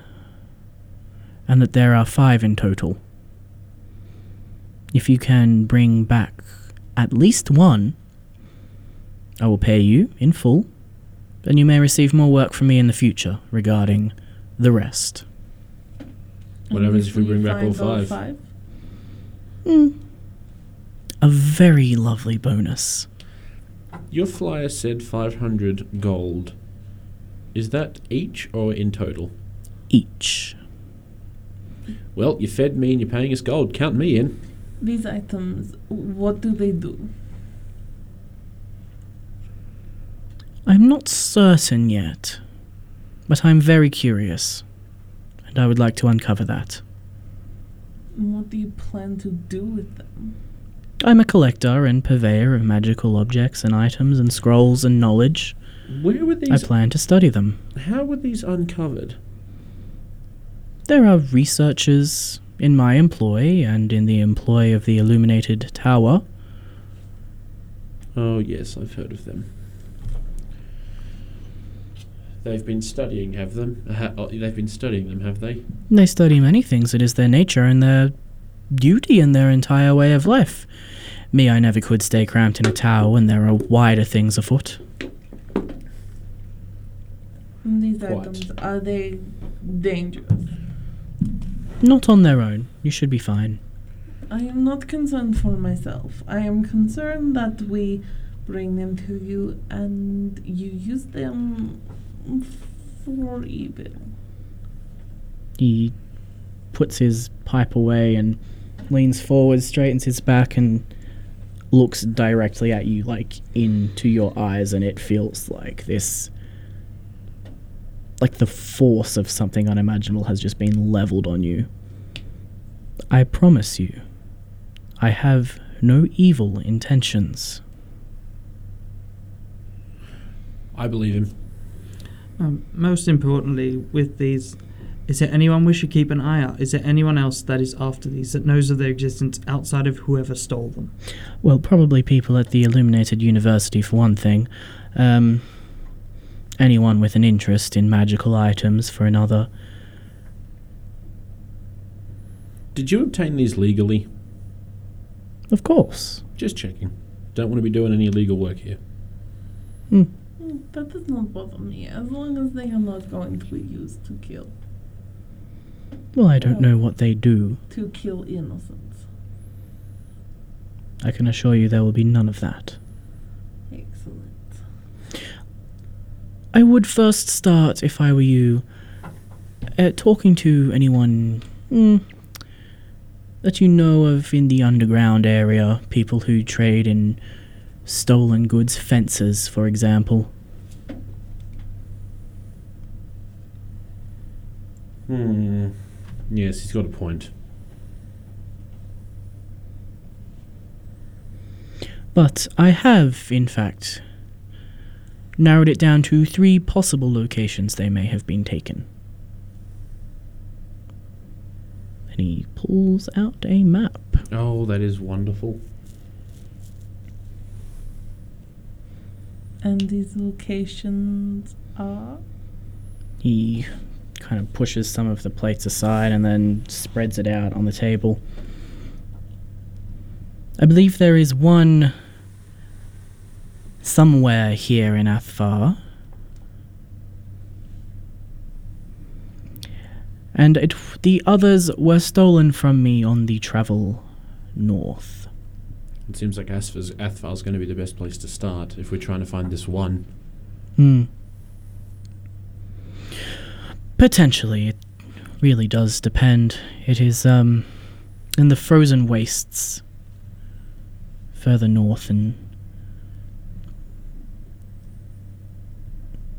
and that there are five in total. If you can bring back at least one, I will pay you in full, and you may receive more work from me in the future regarding the rest. What happens if we bring back all find five? Mm. A very lovely bonus. Your flyer said 500 gold. Is that each or in total? Each. Well, you fed me and you're paying us gold. Count me in. These items, what do they do? I'm not certain yet, but I'm very curious, and I would like to uncover that. What do you plan to do with them? I'm a collector and purveyor of magical objects and items and scrolls and knowledge. Where were these? I plan to study them. how were these uncovered? There are researchers in my employ and in the employ of the Illuminated Tower. Oh, yes, I've heard of them. They've been studying, have them? Ha- oh, they've been studying them, have they? They study many things. It is their nature and their duty and their entire way of life. Me, I never could stay cramped in a tower when there are wider things afoot. These What? items, are they dangerous? Not on their own. You should be fine. I am not concerned for myself. I am concerned that we bring them to you and you use them for evil. He puts his pipe away and leans forward, straightens his back, and looks directly at you, like into your eyes, and it feels like this. Like the force of something unimaginable has just been leveled on you. I promise you, I have no evil intentions. I believe him. Um, most importantly, with these, is there anyone we should keep an eye out? Is there anyone else that is after these that knows of their existence outside of whoever stole them? Well, probably people at the Illuminated University, for one thing. Um, anyone with an interest in magical items, for another. Did you obtain these legally? Of course. Just checking. Don't want to be doing any illegal work here. That does not bother me, as long as they are not going to be used to kill Well, I don't know what they do. to kill innocents. I can assure you there will be none of that. Excellent. I would first start, if I were you, uh, talking to anyone mm, that you know of in the underground area, people who trade in stolen goods, fences, for example. Hmm. Yes, he's got a point. But I have, in fact, narrowed it down to three possible locations they may have been taken. And he pulls out a map. Oh, that is wonderful. And these locations are. He kind of pushes some of the plates aside and then spreads it out on the table. I believe there is one somewhere here in Athvar. And it, the others were stolen from me on the travel north. It seems like Athvar's, Athvar's going to be the best place to start if we're trying to find this one. Hmm. Potentially, it really does depend. It is, um, in the frozen wastes further north and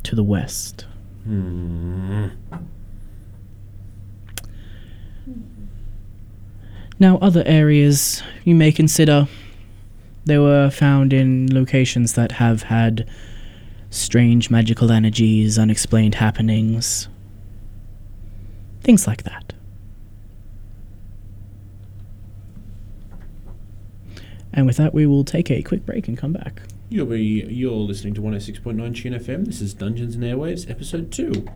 to the west. Hmm. Now, other areas you may consider they were found in locations that have had strange magical energies, unexplained happenings, things like that. And with that, we will take a quick break and come back. You'll be you're listening to 106.9 Tune FM. This is Dungeons and Airwaves, episode two.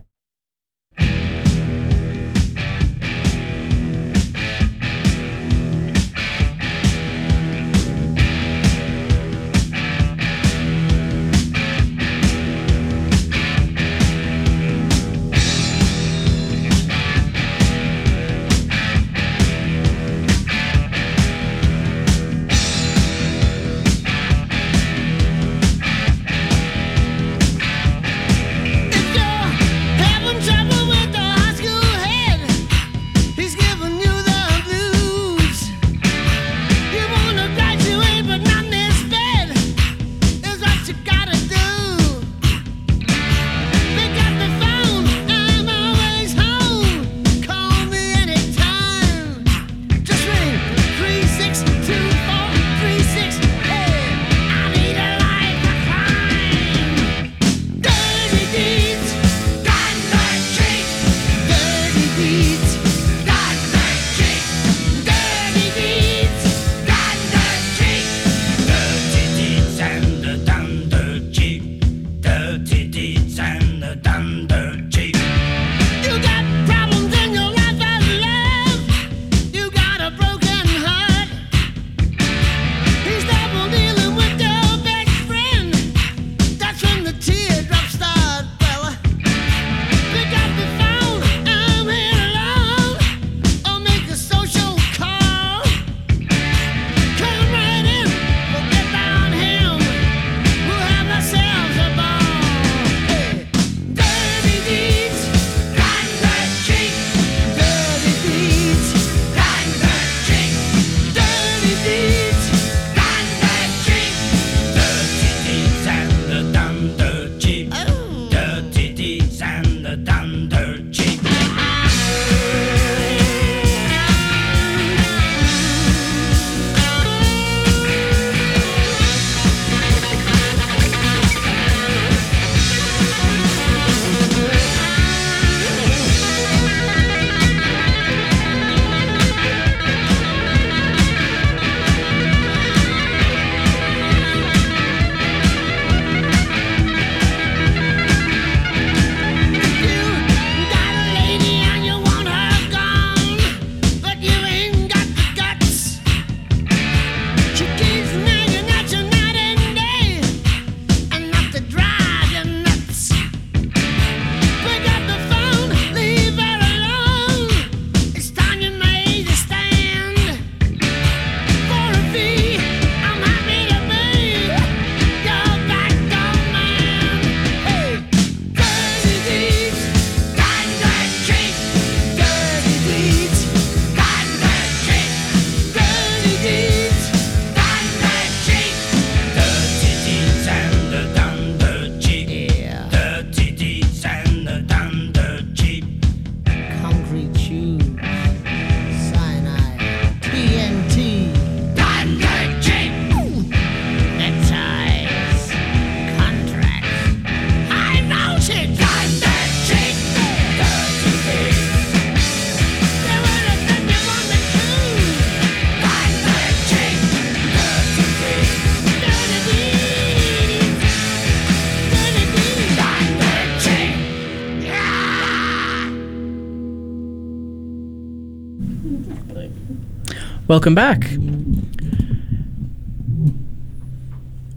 Welcome back.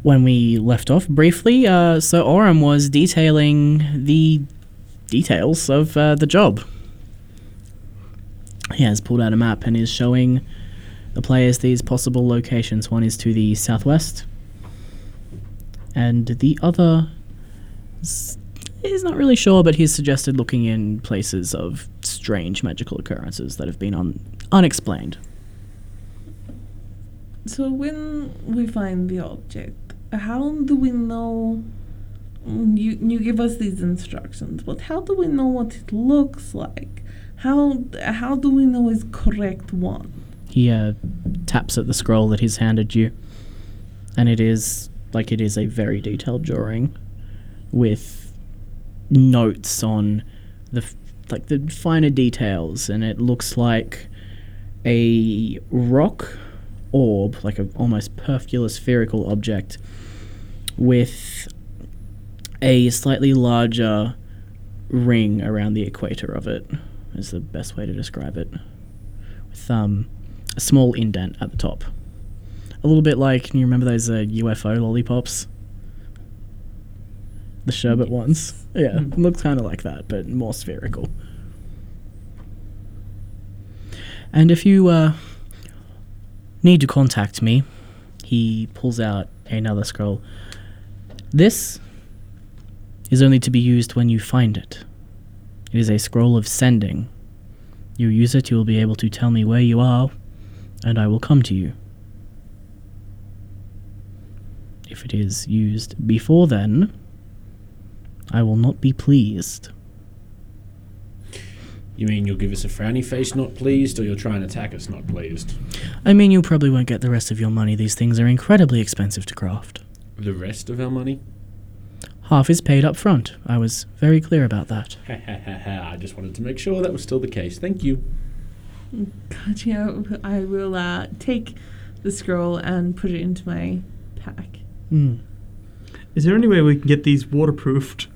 When we left off briefly, uh, so Oram was detailing the details of uh, the job. He has pulled out a map and is showing the players these possible locations. One is to the southwest, and the other is not really sure, but he's suggested looking in places of strange magical occurrences that have been un- unexplained. So when we find the object, how do we know? You you give us these instructions, but how do we know what it looks like? How how do we know is correct one? He uh, taps at the scroll that he's handed you, and it is like it is a very detailed drawing with notes on the like the finer details, and it looks like a rock orb, like an almost perfular spherical object, with a slightly larger ring around the equator of it. Is the best way to describe it. With um, a small indent at the top. A little bit like, you remember those uh, UFO lollipops? The sherbet ones? Yeah, it looks kind of like that, but more spherical. And if you uh, need to contact me, he pulls out another scroll. This is only to be used when you find it. It is a scroll of sending. You use it, you will be able to tell me where you are, and I will come to you. If it is used before then, I will not be pleased. You mean you'll give us a frowny face, not pleased, or you'll try and attack us, not pleased? I mean, you probably won't get the rest of your money. These things are incredibly expensive to craft. The rest of our money? Half is paid up front. I was very clear about that. Ha ha ha ha. I just wanted to make sure that was still the case. Thank you. Gotcha. I will uh, take the scroll and put it into my pack. Hmm. Is there any way we can get these waterproofed?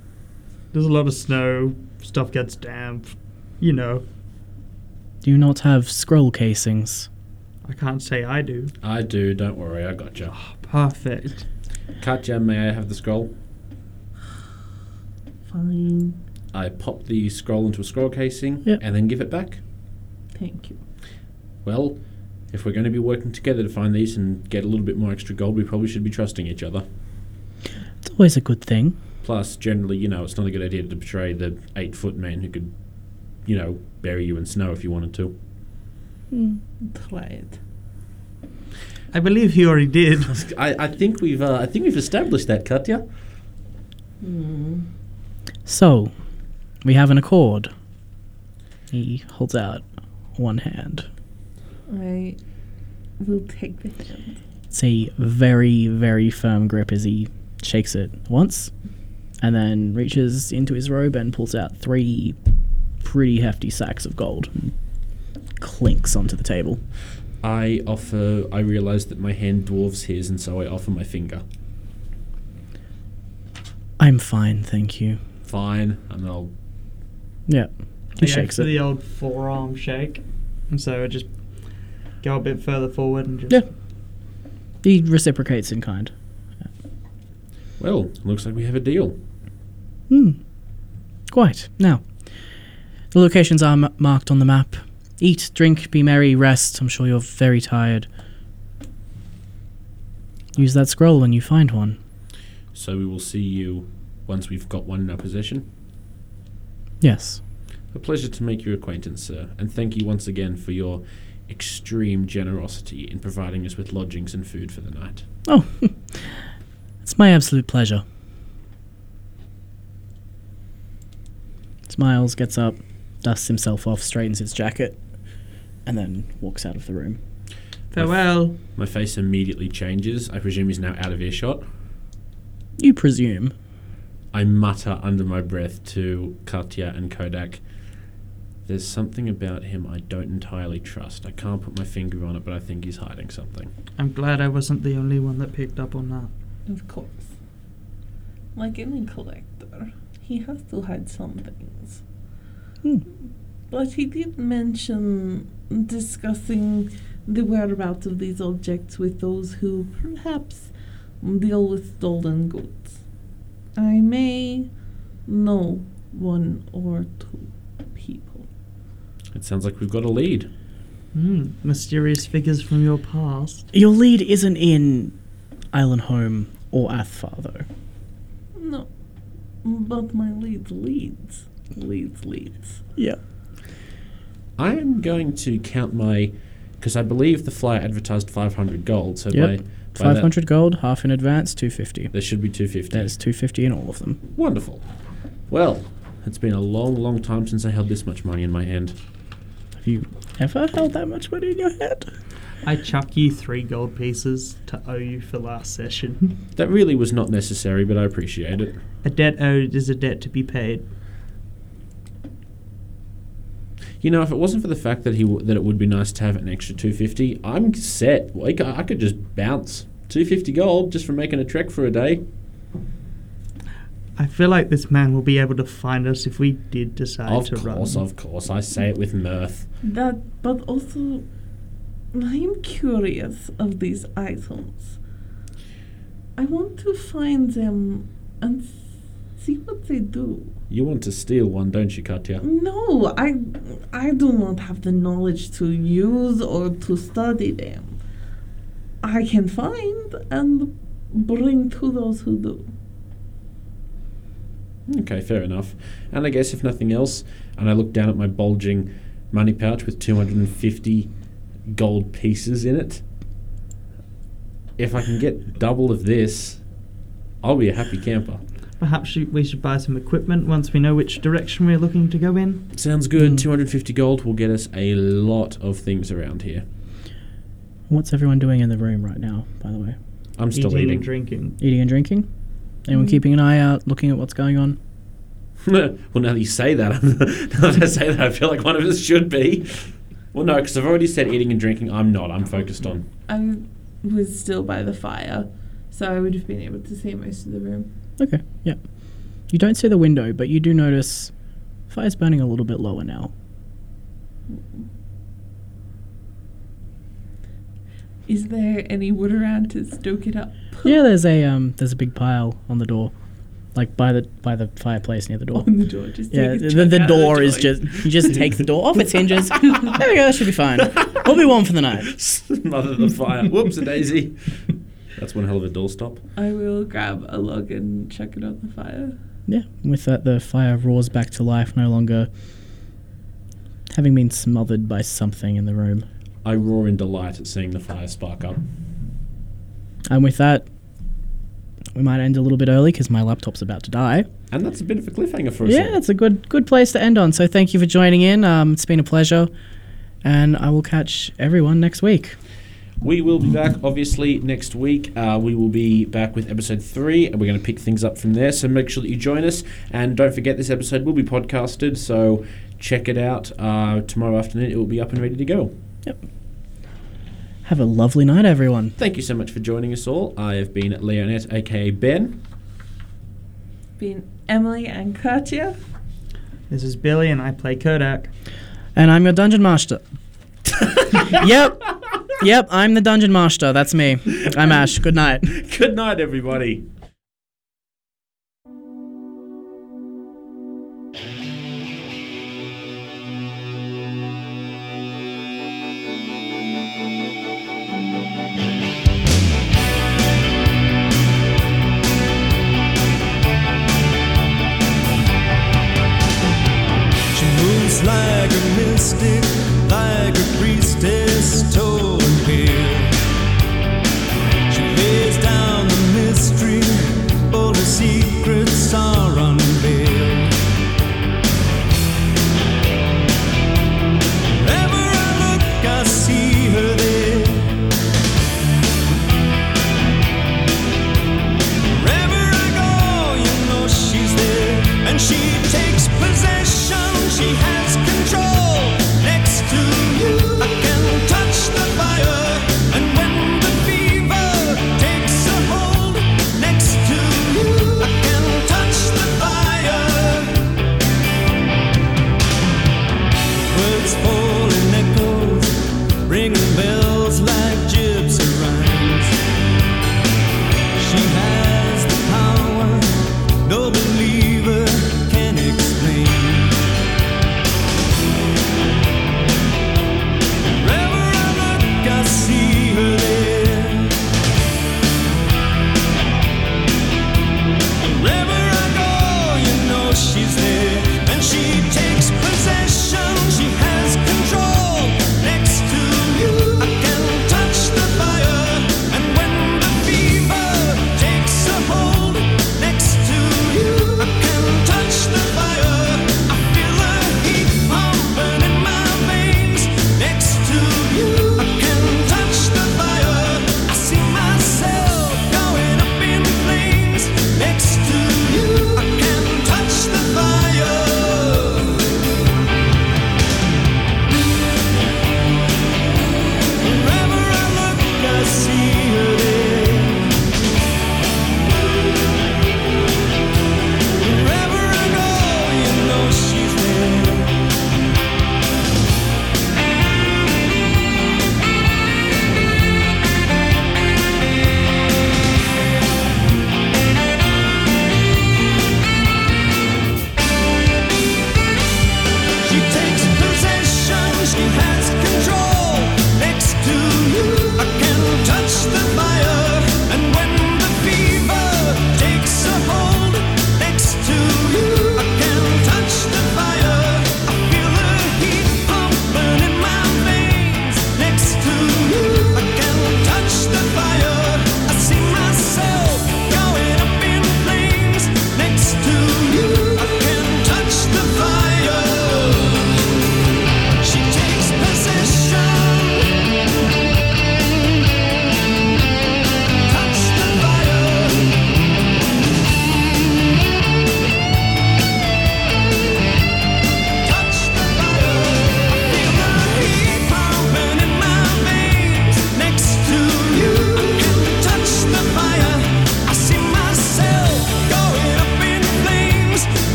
There's a lot of snow. Stuff gets damp. You know, Do you not have scroll casings? I can't say I do. I do, don't worry, I gotcha. Ah, perfect. Katya, may I have the scroll? Fine. I pop the scroll into a scroll casing Yep. and then give it back. Thank you. Well, if we're going to be working together to find these and get a little bit more extra gold, we probably should be trusting each other. It's always a good thing. Plus, generally, you know, it's not a good idea to betray the eight foot man who could, you know, bury you in snow if you wanted to. Try it. I believe he already did. I, I think we've uh, I think we've established that, Katya. Hmm. So, we have an accord. He holds out one hand. I will take the hand. It's a very, very firm grip as he shakes it once and then reaches into his robe and pulls out three pretty hefty sacks of gold and clinks onto the table. I offer. I realise that my hand dwarfs his, and so I offer my finger. I'm fine, thank you. Fine, and I'll. Yeah. He I go shakes for it. the old forearm shake, and so I just go a bit further forward and just. Yeah. He reciprocates in kind. Well, looks like we have a deal. Hmm. Quite. Now, the locations are m- marked on the map. Eat, drink, be merry, rest. I'm sure you're very tired. Use that scroll when you find one. So we will see you once we've got one in our possession. Yes. A pleasure to make your acquaintance, sir, and thank you once again for your extreme generosity in providing us with lodgings and food for the night. Oh, it's my absolute pleasure. Smiles, gets up, dusts himself off, straightens his jacket, and then walks out of the room. Farewell. My face immediately changes. I presume he's now out of earshot. You presume. I mutter under my breath to Katya and Kodak. There's something about him I don't entirely trust. I can't put my finger on it, but I think he's hiding something. I'm glad I wasn't the only one that picked up on that. Of course. Like any collector, he has to hide some things. Hmm. But he did mention discussing the whereabouts of these objects with those who perhaps deal with stolen goods. I may know one or two people. It sounds like we've got a lead. Hmm, mysterious figures from your past. Your lead isn't in Islinholme or Athfar, though. No, but my leads leads leads leads. Yeah. I am going to count my because I believe the flyer advertised 500 gold. So Yep. by, by Five that, gold, half in advance, two fifty. there should be 250. There's two fifty in all of them. Wonderful. Well, it's been a long, long time since I held this much money in my hand. Have you ever held that much money in your head? I chuck you three gold pieces to owe you for last session. That really was not necessary, but I appreciate it. a debt owed is a debt to be paid. You know, if it wasn't for the fact that he w- that it would be nice to have an extra 250, I'm set. Like I could just bounce 250 gold just for making a trek for a day. I feel like this man will be able to find us if we did decide Of to course, run. of course, of course. I say it with mirth. That, but also, I am curious of these items. I want to find them and s- see what they do. You want to steal one, don't you, Katya? No, I, I do not have the knowledge to use or to study them. I can find and bring to those who do. Okay, fair enough. And I guess if nothing else, and I look down at my bulging money pouch with 250 gold pieces in it, if I can get double of this, I'll be a happy camper. Perhaps we should buy some equipment once we know which direction we're looking to go in. Sounds good. Mm. 250 gold will get us a lot of things around here. What's everyone doing in the room right now, by the way? I'm still Eating eating. and drinking. Eating and drinking? Anyone Mm. keeping an eye out, looking at what's going on? well, now that you say that, now that I say that, I feel like one of us should be. Well, no, because I've already said eating and drinking. I'm not. I'm focused on. I was still by the fire, so I would have been able to see most of the room. Okay, yeah. You don't see the window, but you do notice fire's burning a little bit lower now. Is there any wood around to stoke it up? Yeah, there's a um, there's a big pile on the door, like by the by the fireplace near the door. On the door, just Yeah, take a the, chunk the out of door is joint. just you just take the door off its hinges. there we go. That should be fine. We'll be warm for the night. Mother the fire. Whoops, a daisy. That's one hell of a doorstop. I will grab a log and chuck it on the fire. Yeah. With that, the fire roars back to life, no longer having been smothered by something in the room. I roar in delight at seeing the fire spark up. And with that, we might end a little bit early because my laptop's about to die. And that's a bit of a cliffhanger for us. Yeah, all. it's a good good place to end on. So thank you for joining in. Um, it's been a pleasure, and I will catch everyone next week. We will be back, obviously, next week. Uh, we will be back with episode three, and we're going to pick things up from there. So make sure that you join us. And don't forget, this episode will be podcasted, so check it out. Uh, tomorrow afternoon, it will be up and ready to go. Yep. Have a lovely night, everyone. Thank you so much for joining us all. I have been Leonette, aka Ben. Been Emily and Katya. This is Billy, and I play Kodak. And I'm your dungeon master. yep. Yep, I'm the dungeon master. That's me. I'm Ash. Good night. Good night, everybody.